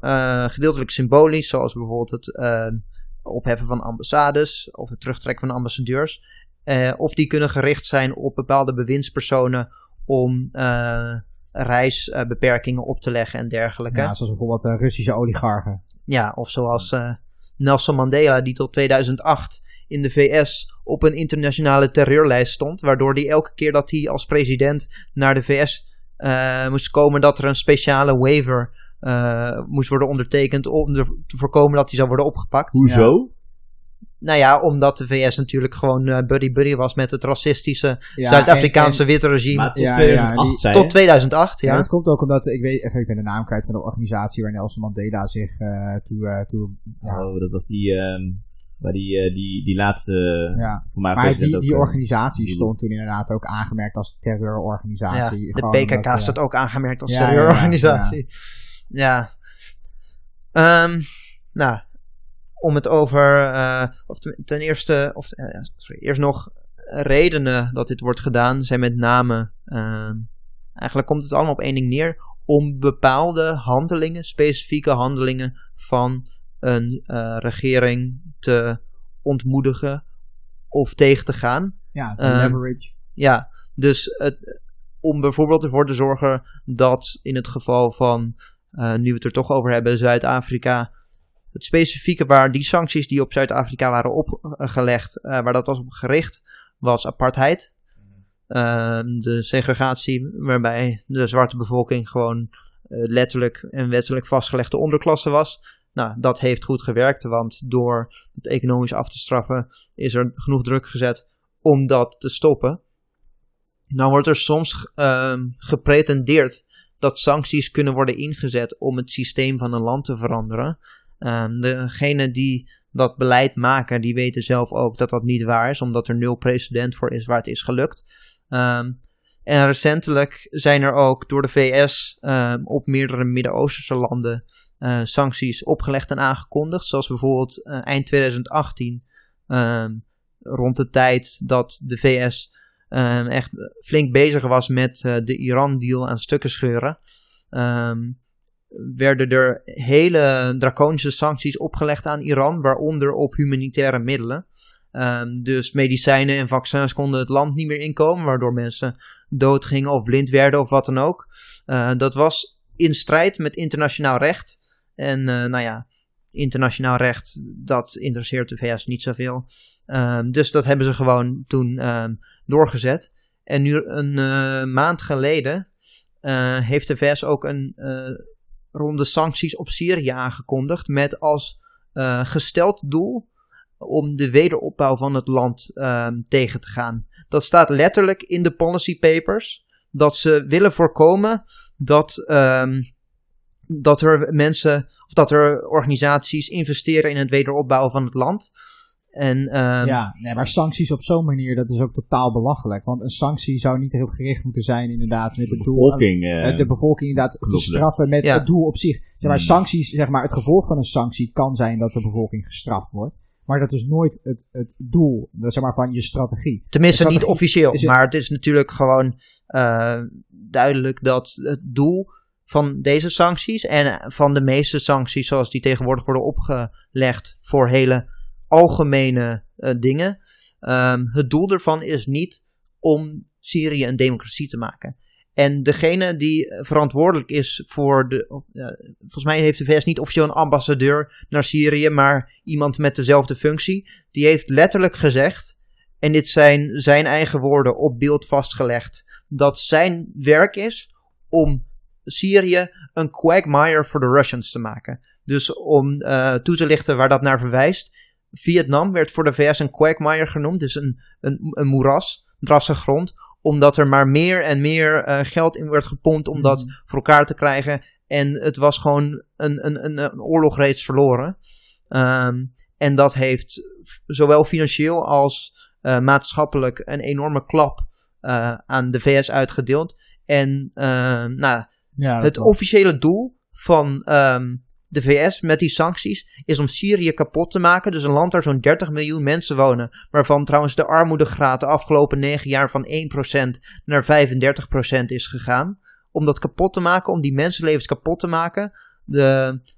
eh, gedeeltelijk symbolisch, zoals bijvoorbeeld het eh, opheffen van ambassades of het terugtrekken van ambassadeurs. Of die kunnen gericht zijn op bepaalde bewindspersonen om reisbeperkingen op te leggen en dergelijke. Ja, zoals bijvoorbeeld eh, Russische oligarchen. Ja, of zoals eh, Nelson Mandela, die tot 2008 in de VS op een internationale terreurlijst stond. Waardoor hij elke keer dat hij als president naar de VS eh, moest komen, dat er een speciale waiver eh, moest worden ondertekend om er te voorkomen dat hij zou worden opgepakt. Hoezo? Nou ja, omdat de VS natuurlijk gewoon eh, buddy-buddy was met het racistische Ja, Zuid-Afrikaanse witte regime. Maar tot Ja, ja, 2008 die- zei je? tot 2008, en- ja. Ja, dat komt ook omdat, ik weet even, ik ben de naam kwijt van de organisatie waar Nelson Mandela zich eh toe, eh, toe ja, Oh, dat was die, ehm, waar die, eh, die, die laatste ja. Maar die, die eh, organisatie stond toen inderdaad ook aangemerkt als ja. terreurorganisatie. De Gewoon PKK omdat, eh, staat ook aangemerkt als Ja, ja, ja, terreurorganisatie. Ja. Ehm, nou, om het over, eh, of ten, eerste, of eh, sorry, eerst nog redenen dat dit wordt gedaan zijn met name, ehm, eigenlijk komt het allemaal op één ding neer, om bepaalde handelingen, specifieke handelingen van een eh, regering te ontmoedigen of tegen te gaan. Ja, Ehm, leverage. Ja, dus het, om bijvoorbeeld ervoor te zorgen dat in het geval van, nu we het er toch over hebben, Zuid-Afrika, het specifieke waar die sancties die op Zuid-Afrika waren opgelegd, eh, waar dat was op gericht, was apartheid. Ehm, de segregatie waarbij de zwarte bevolking gewoon eh, letterlijk en wettelijk vastgelegde onderklasse was. Nou, dat heeft goed gewerkt, want door het economisch af te straffen is er genoeg druk gezet om dat te stoppen. Nou wordt er soms ehm, gepretendeerd dat sancties kunnen worden ingezet om het systeem van een land te veranderen. Degenen die dat beleid maken, die weten zelf ook dat dat niet waar is, omdat er nul precedent voor is waar het is gelukt. Ehm, en recentelijk zijn er ook door de VS ehm, op meerdere Midden-Oosterse landen eh, sancties opgelegd en aangekondigd. Zoals bijvoorbeeld eh, eind 2018, ehm, rond de tijd dat de VS echt flink bezig was met eh, de Iran-deal aan stukken scheuren. Werden er hele draconische sancties opgelegd aan Iran, waaronder op humanitaire middelen. Ehm, dus medicijnen en vaccins konden het land niet meer inkomen, waardoor mensen doodgingen of blind werden of wat dan ook. Eh, dat was in strijd met internationaal recht. En eh, nou ja, internationaal recht, dat interesseert de VS niet zoveel. Ehm, dus dat hebben ze gewoon toen ehm, doorgezet. En nu een eh, maand geleden heeft de VS ook een ronde sancties op Syrië aangekondigd. Met als eh, gesteld doel om de wederopbouw van het land ehm, tegen te gaan. Dat staat letterlijk in de policy papers. Dat ze willen voorkomen dat, ehm, dat er mensen of dat er organisaties investeren in het wederopbouwen van het land. En ehm, ja, nee, maar sancties op zo'n manier, dat is ook totaal belachelijk. Want een sanctie zou niet erop gericht moeten zijn, inderdaad, met de het doel... bevolking. eh, eh, de bevolking inderdaad te straffen met Ja. het doel op zich. Zeg maar, Hmm. sancties, zeg maar, het gevolg van een sanctie kan zijn dat de bevolking gestraft wordt. Maar dat is nooit het, het doel dat, zeg maar, van je strategie. Tenminste, niet officieel. het- Maar het is natuurlijk gewoon eh, duidelijk dat het doel van deze sancties en van de meeste sancties zoals die tegenwoordig worden opgelegd voor hele algemene eh, dingen. ehm, het doel ervan is niet om Syrië een democratie te maken. En degene die verantwoordelijk is voor de. eh, volgens mij heeft de VS niet officieel een ambassadeur naar Syrië, maar iemand met dezelfde functie. Die heeft letterlijk gezegd. En dit zijn zijn eigen woorden op beeld vastgelegd. Dat zijn werk is om Syrië een quagmire voor de Russians te maken. Dus om eh, toe te lichten waar dat naar verwijst. Vietnam werd voor de VS een quagmire genoemd. Dus een, een, een moeras, drassig grond. Omdat er maar meer en meer eh, geld in werd gepompt om dat Mhm. voor elkaar te krijgen. En het was gewoon een, een, een, een oorlog reeds verloren. Ehm, en dat heeft zowel financieel als eh, maatschappelijk een enorme klap eh, aan de VS uitgedeeld. En eh, nou, Ja, het officiële doel van ehm, de VS met die sancties is om Syrië kapot te maken. Dus een land waar zo'n 30 miljoen mensen wonen. Waarvan trouwens de armoedegraad de afgelopen 9 jaar van 1% naar 35% is gegaan. Om dat kapot te maken, om die mensenlevens kapot te maken. De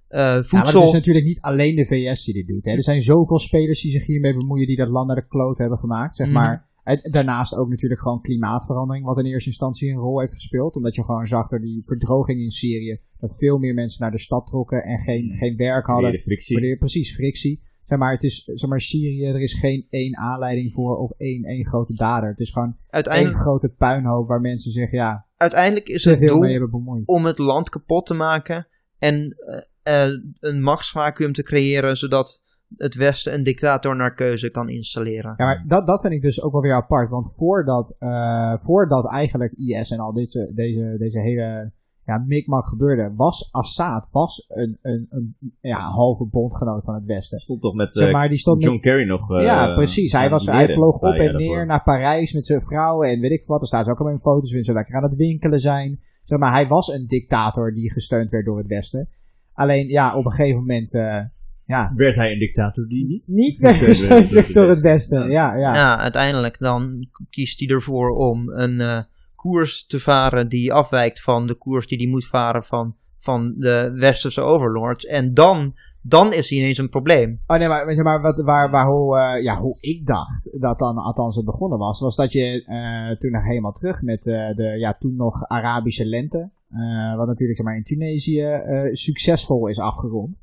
eh, Ja, maar voedsel. het is natuurlijk niet alleen de VS die dit doet. Hè. Er zijn zoveel spelers die zich hiermee bemoeien die dat land naar de kloot hebben gemaakt, zeg Mhm. maar. En daarnaast ook natuurlijk gewoon klimaatverandering, wat in eerste instantie een rol heeft gespeeld. Omdat je gewoon zag door die verdroging in Syrië, dat veel meer mensen naar de stad trokken en geen, geen werk hadden. Frictie. Precies, frictie. Zeg maar, het is, zeg maar, Syrië, er is geen één aanleiding voor of één, één grote dader. Het is gewoon één grote puinhoop waar mensen zich, ja, uiteindelijk is te het veel doel mee hebben bemoeid. om het land kapot te maken en eh, eh, een machtsvacuum te creëren, zodat het Westen een dictator naar keuze kan installeren. Ja, maar dat, dat vind ik dus ook wel weer apart. Want voordat, eh, voordat eigenlijk IS en al dit, eh, deze, deze hele ja, mikmak gebeurde, was Assad was een, een, een ja, halve bondgenoot van het Westen. Stond toch met Zeg eh, maar, die stond met- John Kerry nog. eh, ja, precies. Hij, was, hij vloog op en neer daarvoor. naar Parijs met zijn vrouw en weet ik wat. Er staat ook allemaal in foto's waarin ze lekker aan het winkelen zijn. Zeg maar, hij was een dictator die gesteund werd door het Westen. Alleen, ja, op een gegeven moment, eh, ja, Werd hij een dictator die niet? niet meer gesteund werd door het Westen. Ja, ja. Ja, uiteindelijk dan kiest hij ervoor om een eh, koers te varen die afwijkt van de koers die hij moet varen van, van de westerse overlords. En dan, dan is hij ineens een probleem. Oh nee, maar, zeg maar wat, waar, waar, hoe, eh, ja, hoe ik dacht dat dan althans het begonnen was, was dat je eh, toen nog helemaal terug met eh, de ja, toen nog Arabische lente, eh, wat natuurlijk zeg maar, in Tunesië eh, succesvol is afgerond.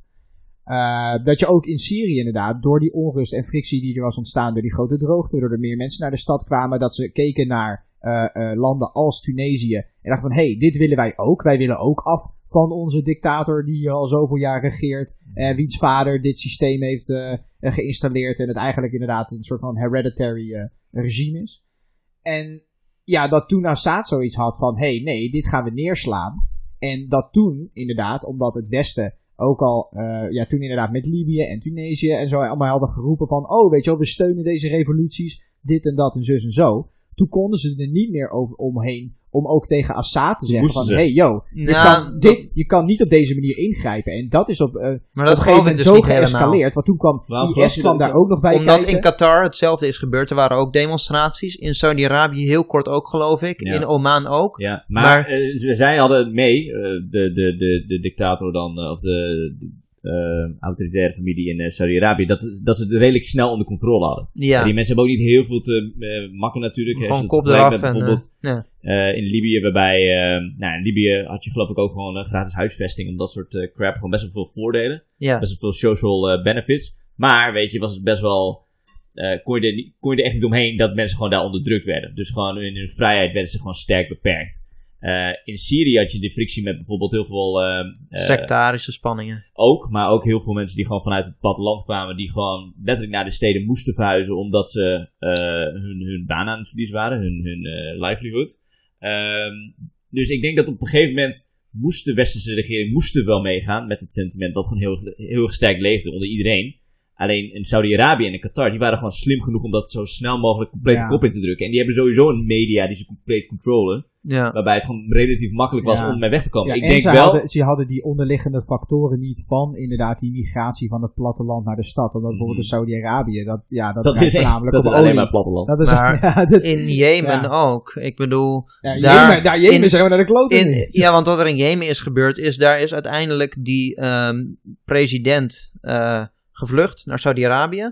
Eh, dat je ook in Syrië inderdaad, door die onrust en frictie die er was ontstaan, door die grote droogte, doordat er meer mensen naar de stad kwamen, dat ze keken naar eh, eh, landen als Tunesië en dachten van, hé, hey, dit willen wij ook. Wij willen ook af van onze dictator die al zoveel jaar regeert, en wiens vader dit systeem heeft geïnstalleerd en het eigenlijk inderdaad een soort van hereditary regime is. En ja, dat toen Assad zoiets had van, hé, hey, nee, dit gaan we neerslaan. En dat toen inderdaad, omdat het Westen ook al, eh, ja, toen inderdaad met Libië en Tunesië en zo allemaal hadden geroepen van, oh, weet je wel, we steunen deze revoluties, dit en dat en zus en zo. Toen konden ze er niet meer over omheen om ook tegen Assad te zeggen van, ze. hé, hey, yo, je, Nou, kan dat- dit, je kan niet op deze manier ingrijpen. En dat is op, eh, Maar op dat een gegeven moment dus zo helemaal. geëscaleerd. Want toen kwam Waarom geloof IS kwam daar ook nog bij Omdat kijken. in Qatar hetzelfde is gebeurd. Er waren ook demonstraties. In Saudi-Arabië heel kort ook, geloof ik. Ja. In Oman ook. Ja, maar, Maar- eh, ze- zij hadden mee, eh, de, de, de, de dictator dan, of de, de eh, autoritaire familie in eh, Saudi-Arabië, dat, dat ze het redelijk snel onder controle hadden. Ja, die mensen hebben ook niet heel veel te eh, makken natuurlijk. gewoon Als je kop eraf. met bijvoorbeeld in Libië, waarbij, nou, in Libië had je geloof ik ook gewoon gratis huisvesting en dat soort crap. Gewoon best wel veel voordelen. Best wel veel social benefits. Maar, weet je, was het best wel... kon, je er, kon je er echt niet omheen dat mensen gewoon daar onderdrukt werden. Dus gewoon in hun vrijheid werden ze gewoon sterk beperkt. Eh, in Syrië had je de frictie met bijvoorbeeld heel veel... eh, Sectarische spanningen. ook, maar ook heel veel mensen die gewoon vanuit het platteland kwamen, die gewoon letterlijk naar de steden moesten verhuizen omdat ze eh, hun, hun baan aan het verliezen waren, hun, hun livelihood. Ehm, dus ik denk dat op een gegeven moment moest de westerse regering moest wel meegaan met het sentiment wat gewoon heel, heel sterk leefde onder iedereen. Alleen in Saudi-Arabië en in Qatar, die waren gewoon slim genoeg om dat zo snel mogelijk compleet de kop in te drukken. En die hebben sowieso een media die ze compleet controlen. Ja. Waarbij het gewoon relatief makkelijk was Ja. om mee weg te komen. Ja, ik en denk ze, wel. hadden, ze hadden die onderliggende factoren niet van inderdaad die migratie van het platteland naar de stad. Omdat bijvoorbeeld in Saudi-Arabië, dat, ja, dat, dat is echt, voornamelijk dat op is alleen olie. maar platteland. Dat is, Maar ja, dat, In Jemen Ja. ook. Ik bedoel, ja, daar- Jemen, daar Jemen in- zijn we naar de kloten. in, ja, want wat er in Jemen is gebeurd, is daar is uiteindelijk die ehm, president eh, gevlucht naar Saudi-Arabië.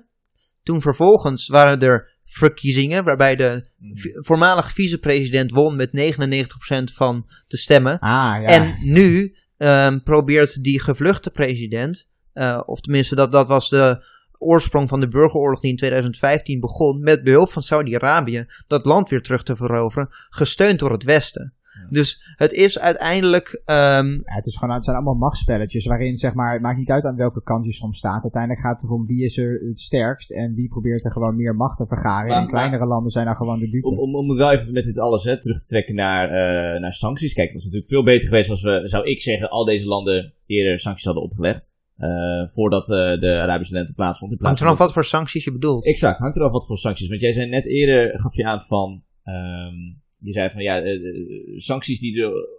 Toen vervolgens waren er verkiezingen waarbij de Mhm. voormalig vicepresident won met 99% van de stemmen. Ah, ja. En nu ehm, probeert die gevluchte president, eh, of tenminste dat, dat was de oorsprong van de burgeroorlog die in 2015 begon, met behulp van Saudi-Arabië dat land weer terug te veroveren, gesteund door het Westen. Dus het is uiteindelijk, ehm, Ja, het, is gewoon, het zijn allemaal machtsspelletjes waarin, zeg maar, het maakt niet uit aan welke kant je soms staat. Uiteindelijk gaat het erom wie is er het sterkst en wie probeert er gewoon meer macht te vergaren. Maar- en kleinere landen zijn daar gewoon de dupe. Om, om, om het wel even met dit alles hè, terug te trekken naar, eh, naar sancties. Kijk, het was natuurlijk veel beter geweest als we, zou ik zeggen, al deze landen eerder sancties hadden opgelegd. eh, voordat eh, de Arabische lente plaatsvond. In hangt plaats er dan van wat voor sancties je bedoelt. Exact, hangt er af wat voor sancties. Want jij zei net eerder, gaf je aan van, ehm, je zei van ja, eh, eh, sancties die, de,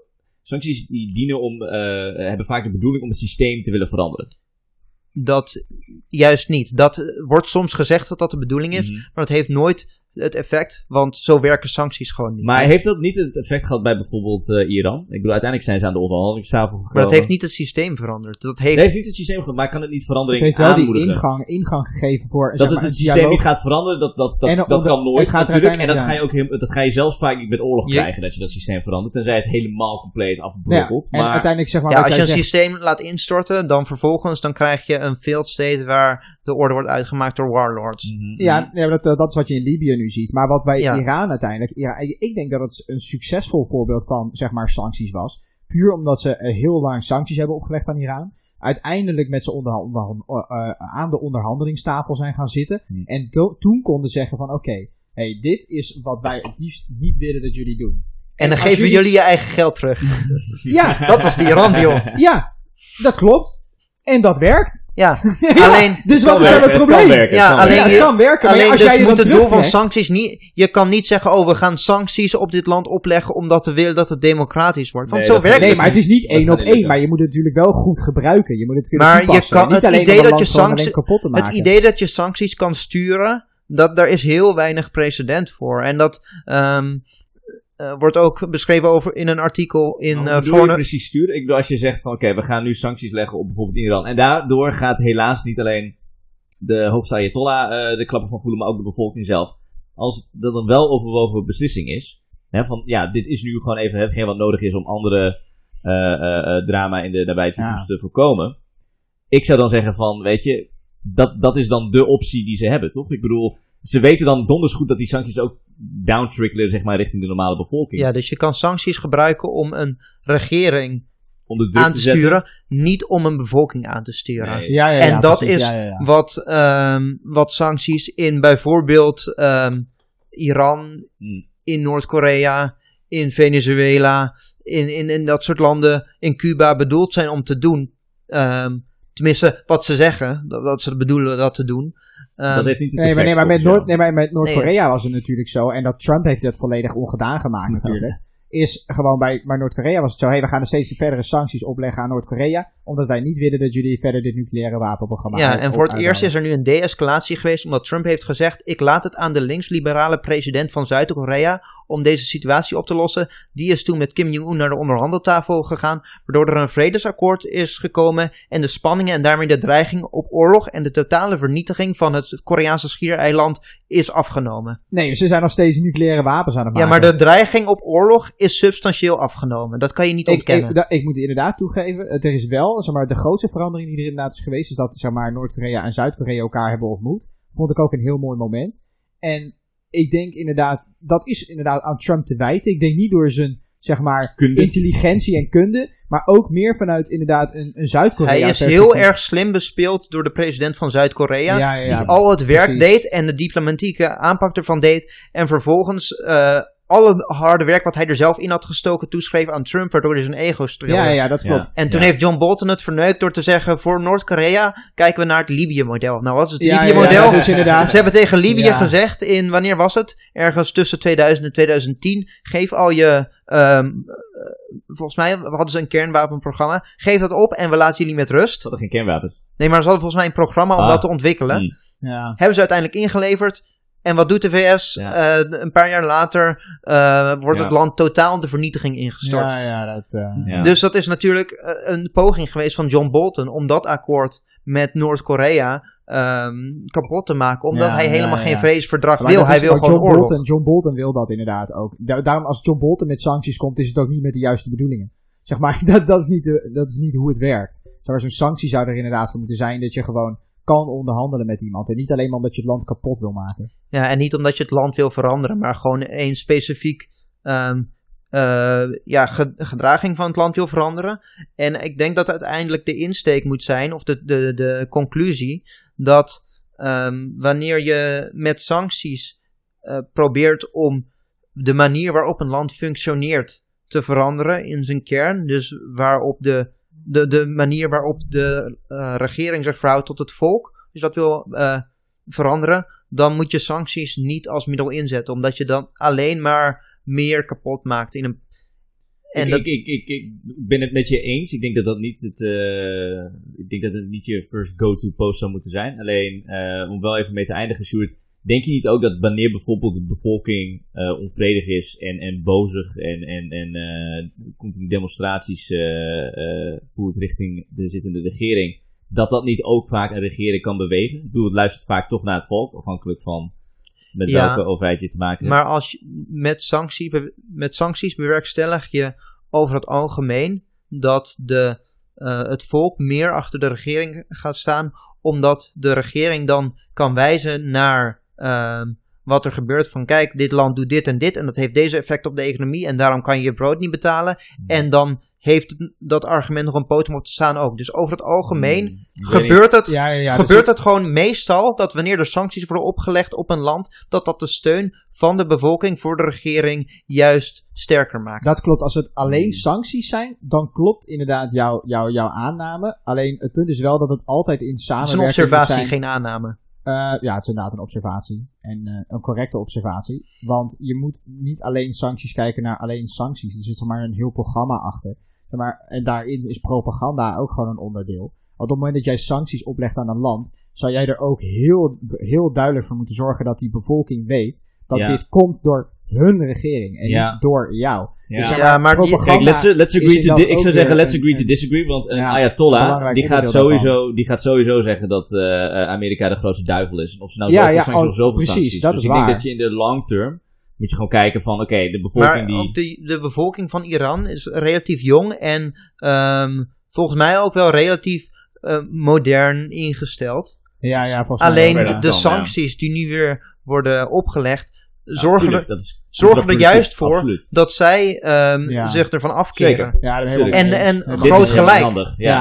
sancties die dienen om, eh, hebben vaak de bedoeling om het systeem te willen veranderen. Dat juist niet. Dat wordt soms gezegd dat dat de bedoeling is, Mhm. maar dat heeft nooit het effect, want zo werken sancties gewoon niet. Maar heeft dat niet het effect gehad bij bijvoorbeeld eh, Iran? Ik bedoel, uiteindelijk zijn ze aan de onderhandelingstafel gekomen. Maar dat heeft niet het systeem veranderd. Dat heeft Het heeft niet het systeem gehad, maar kan het niet het verandering heeft wel die aanmoedigen? ingang, ingang gegeven voor dat zeg het maar, het systeem dialoog. niet gaat veranderen, dat, dat, dat, En dat kan nooit het gaat natuurlijk. En dat ga, je ook, dat ga je zelfs vaak met oorlog Je- krijgen, dat je dat systeem verandert. Tenzij het helemaal compleet Ja, afbrokkelt. en maar uiteindelijk zeg maar ja, als je jij een zegt, systeem laat instorten, dan vervolgens dan krijg je een failed state waar de orde wordt uitgemaakt door warlords. Mhm, Ja, mhm. ja dat, eh, dat is wat je in Libië nu ziet. Maar wat bij Ja. Iran uiteindelijk... Ja, ik denk dat het een succesvol voorbeeld van zeg maar, sancties was. Puur omdat ze eh, heel lang sancties hebben opgelegd aan Iran. Uiteindelijk met ze eh, aan de onderhandelingstafel zijn gaan zitten. Hmm. En to- toen konden zeggen van oké, hey, dit is wat wij het liefst niet willen dat jullie doen. En dan geven jullie je eigen geld terug. Ja, Dat was die Iran-deal. ja, dat klopt. En dat werkt. Ja, Ja, alleen... dus wat is dan het het kan probleem? werken, Ja, het kan alleen ja, werken. het je- kan werken, maar Alleen als dus jij je moet het doel van sancties niet... Je kan niet zeggen, oh, we gaan sancties op dit land opleggen omdat we willen dat het democratisch wordt. Want Nee, zo werkt gaat Nee, het maar het is niet één op één. Maar je moet het natuurlijk wel goed gebruiken. Je moet het kunnen Maar je kan- niet het alleen idee dat je gewoon alleen sanctie- kapot te maken. Het idee dat je sancties kan sturen, dat, daar is heel weinig precedent voor. En dat ehm, eh, wordt ook beschreven over in een artikel in Maar eh hoe bedoel je Foreign- precies sturen? Ik bedoel, als je zegt van oké, we gaan nu sancties leggen op bijvoorbeeld Iran. En daardoor gaat helaas niet alleen de hoofdstad Ayatollah eh, de klappen van voelen, maar ook de bevolking zelf. Als dat een wel overwogen beslissing is, hè, van ja, dit is nu gewoon even hetgeen wat nodig is om andere eh, eh, eh, drama in de nabije toekomst te voorkomen. Ik zou dan zeggen van, weet je, dat, dat is dan de optie die ze hebben, toch? Ik bedoel, ze weten dan donders goed dat die sancties ook downtrickelen, zeg maar, richting de normale bevolking. Ja, dus je kan sancties gebruiken om een regering om de druk aan te sturen, niet om een bevolking aan te sturen. Nee. Ja, ja, En ja, dat precies. is Ja, ja, ja. Wat, ehm, wat sancties in bijvoorbeeld ehm, Iran, Mm. in Noord-Korea, in Venezuela, in, in, in dat soort landen, in Cuba bedoeld zijn om te doen. Ehm, tenminste, wat ze zeggen, dat, dat ze bedoelen dat te doen. Ehm, Dat heeft niet het Nee, maar, nee, maar met, volgens Noord, jou. nee, maar met Noord-Korea was het natuurlijk zo. En dat Trump heeft het volledig ongedaan gemaakt natuurlijk. Is gewoon bij, bij Noord-Korea was het zo. Hey, we gaan er steeds verdere sancties opleggen aan Noord-Korea. Omdat wij niet willen dat jullie verder dit nucleaire wapenprogramma Ja, en voor het eerst is er nu een de-escalatie geweest omdat Trump heeft gezegd: ik laat het aan de linksliberale president van Zuid-Korea om deze situatie op te lossen. Die is toen met Kim Jong-un naar de onderhandeltafel gegaan, waardoor er een vredesakkoord is gekomen en de spanningen en daarmee de dreiging op oorlog en de totale vernietiging van het Koreaanse schiereiland is afgenomen. Nee, ze zijn nog steeds nucleaire wapens aan het Ja, maken. maar de dreiging op oorlog is substantieel afgenomen. Dat kan je niet ik, ontkennen. ik, da- ik moet inderdaad toegeven, er is wel, zeg maar, de grootste verandering die er inderdaad is geweest, is dat, zeg maar, Noord-Korea en Zuid-Korea elkaar hebben ontmoet. Vond ik ook een heel mooi moment. En ik denk inderdaad, dat is inderdaad aan Trump te wijten. Ik denk niet door zijn, zeg maar, Kunde. intelligentie en kunde, maar ook meer vanuit inderdaad een, een Zuid-Korea. Hij is heel erg slim bespeeld door de president van Zuid-Korea. Ja, ja, ja, die al het werk precies. deed en de diplomatieke aanpak ervan deed. En vervolgens eh, alle harde werk wat hij er zelf in had gestoken toeschreef aan Trump, waardoor hij zijn ego streelde. Ja, ja, dat klopt. Ja. En toen Ja. heeft John Bolton het verneukt door te zeggen: voor Noord-Korea kijken we naar het Libië-model. Nou, wat is het Ja, Libië-model? ja, dus inderdaad. Ze hebben tegen Libië Ja. gezegd in, wanneer was het? Ergens tussen 2000 en 2010. Geef al je, ehm, eh, volgens mij hadden ze een kernwapenprogramma. Geef dat op en we laten jullie met rust. Ze hadden geen kernwapens. Nee, maar ze hadden volgens mij een programma om Ah. dat te ontwikkelen. Mm. Ja. Hebben ze uiteindelijk ingeleverd. En wat doet de VS? Ja. Eh, een paar jaar later eh, wordt Ja. het land totaal de vernietiging ingestort. Ja, ja, dat... eh, Ja. Dus dat is natuurlijk een poging geweest van John Bolton om dat akkoord met Noord-Korea ehm, kapot te maken. Omdat Ja, hij helemaal ja. geen vredesverdrag wil. Hij is- wil gewoon John oorlog. Bolton, John Bolton wil dat inderdaad ook. Da- daarom als John Bolton met sancties komt, is het ook niet met de juiste bedoelingen. Zeg maar, dat, dat, is, niet de- dat is niet hoe het werkt. Zo'n sanctie zou er inderdaad voor moeten zijn dat je gewoon kan onderhandelen met iemand. En niet alleen maar omdat je het land kapot wil maken. Ja, en niet omdat je het land wil veranderen, maar gewoon één specifiek ehm, eh, ja, ge- gedraging van het land wil veranderen. En ik denk dat uiteindelijk de insteek moet zijn, of de, de, de conclusie, dat ehm, wanneer je met sancties eh, probeert om de manier waarop een land functioneert te veranderen in zijn kern, dus waarop de, de, de manier waarop de eh, regering zich verhoudt tot het volk, dus dat wil eh, veranderen, dan moet je sancties niet als middel inzetten, omdat je dan alleen maar meer kapot maakt in een. En ik, dat, ik, ik, ik, ben het met je eens. Ik denk dat dat niet het, eh, ik denk dat het niet je first go-to post zou moeten zijn. Alleen, om wel even mee te eindigen, Sjoerd. Denk je niet ook dat wanneer bijvoorbeeld de bevolking eh, onvredig is en, en bozig en, en, en eh, continu demonstraties eh, voert richting de zittende regering, dat dat niet ook vaak een regering kan bewegen? Ik bedoel, het luistert vaak toch naar het volk, afhankelijk van met Ja. welke overheid je te maken hebt. maar als je, met, sanctie, met sancties bewerkstellig je over het algemeen dat de, het volk meer achter de regering gaat staan, omdat de regering dan kan wijzen naar ehm, wat er gebeurt. Van kijk, dit land doet dit en dit en dat heeft deze effect op de economie en daarom kan je je brood niet betalen. En dan heeft het- dat argument nog een poot om op te staan ook. Dus over het algemeen Hmm, gebeurt het Ja, ja, ja. dus gebeurt het gewoon meestal dat wanneer er sancties worden opgelegd op een land, dat dat de steun van de bevolking voor de regering juist sterker maakt. Dat klopt. Als het Hmm. alleen sancties zijn, dan klopt inderdaad jouw jouw jouw aanname. Alleen het punt is wel dat het altijd in Het is een samenwerking observatie, zijn. geen aanname. Eh, ja, het is inderdaad een observatie. En eh, een correcte observatie. Want je moet niet alleen sancties kijken naar alleen sancties. Er zit maar een heel programma achter. Zeg maar, en daarin is propaganda ook gewoon een onderdeel. Want op het moment dat jij sancties oplegt aan een land, zou jij er ook heel, heel duidelijk voor moeten zorgen dat die bevolking weet dat Ja. dit komt door hun regering en Ja. niet door jou. Ja. Dus zeg Ja, maar die- propaganda Kijk, let's, let's agree to ik zou zeggen, let's een- agree to disagree. Want een Ja, Ayatollah, die gaat, daarvan. sowieso, die gaat sowieso zeggen dat eh, eh, Amerika de grootste duivel is. Of ze nou Ja, zoveel ja, sancties oh, of zoveel precies, sancties. dat dus is ik denk dat je in de long term moet je gewoon kijken van, oké, de bevolking Maar die... ook de, de bevolking van Iran is relatief jong en ehm, volgens mij ook wel relatief eh, modern ingesteld. Ja, ja, volgens mij Alleen de, de ja. sancties die nu weer worden opgelegd, zorgen, er, dat is zorgen er contraproductief, juist voor Absoluut. dat zij ehm, Ja. zich ervan afkeren. Zeker. Ja, En- en groot gelijk.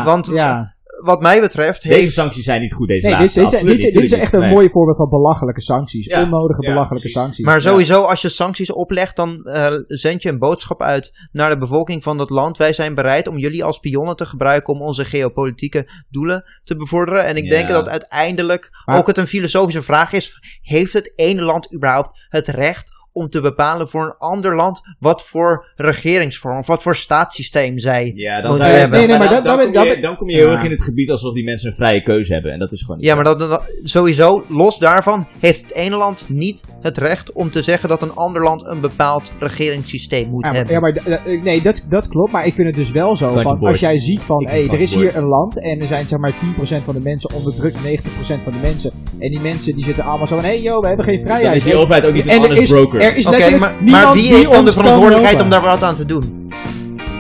Want ja. Wat mij betreft Deze sancties zijn niet goed, deze Nee, dit, laatste. dit, dit, absoluut dit, niet, is echt een mooi voorbeeld van belachelijke sancties. Ja. Onnodige Ja, belachelijke precies. sancties. Maar sowieso, als je sancties oplegt, dan eh, zend je een boodschap uit naar de bevolking van dat land. Wij zijn bereid om jullie als pionnen te gebruiken om onze geopolitieke doelen te bevorderen. En ik Ja. denk dat uiteindelijk Maar- ook het een filosofische vraag is: heeft het ene land überhaupt het recht om te bepalen voor een ander land wat voor regeringsvorm of wat voor staatssysteem zij Ja, dan, moeten zou je, hebben? Nee, nee, maar dan, dan, dat- kom je, dan kom je heel Ja. erg in het gebied alsof die mensen een vrije keuze hebben. En dat is gewoon niet Ja, zo. maar dat, dat- sowieso, los daarvan, heeft het ene land niet het recht om te zeggen dat een ander land een bepaald regeringssysteem moet Ja, maar, hebben. ja, maar nee, dat, dat klopt. Maar ik vind het dus wel zo. Van, als jij ziet van, hé, vind er is hier een land en er zijn zeg maar 10% van de mensen onderdrukt, 90% van de mensen. En die mensen die zitten allemaal zo van, hé hey, yo, we hebben geen vrijheid. Dan is die overheid ook niet een en honest broker. Er is letterlijk maar, niemand maar wie die heeft dan de verantwoordelijkheid om daar wat aan te doen?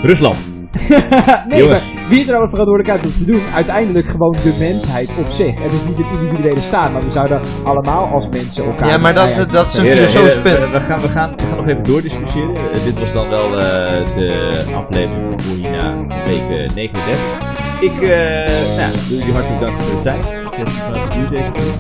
Rusland. nee, Jongens. maar wie heeft er nou de verantwoordelijkheid om te doen? Uiteindelijk gewoon de mensheid op zich. Het is niet een individuele staat, maar we zouden allemaal als mensen elkaar... Ja, maar dat, dat is een filosofisch punt. we, we gaan, we, gaan, we gaan nog even doordiscussiëren. Eh, dit was dan wel eh, de aflevering van van week eh, 39. Ik eh, nou, ja, wil jullie hartelijk danken voor de tijd. Het heeft zo lang geduurd deze keer.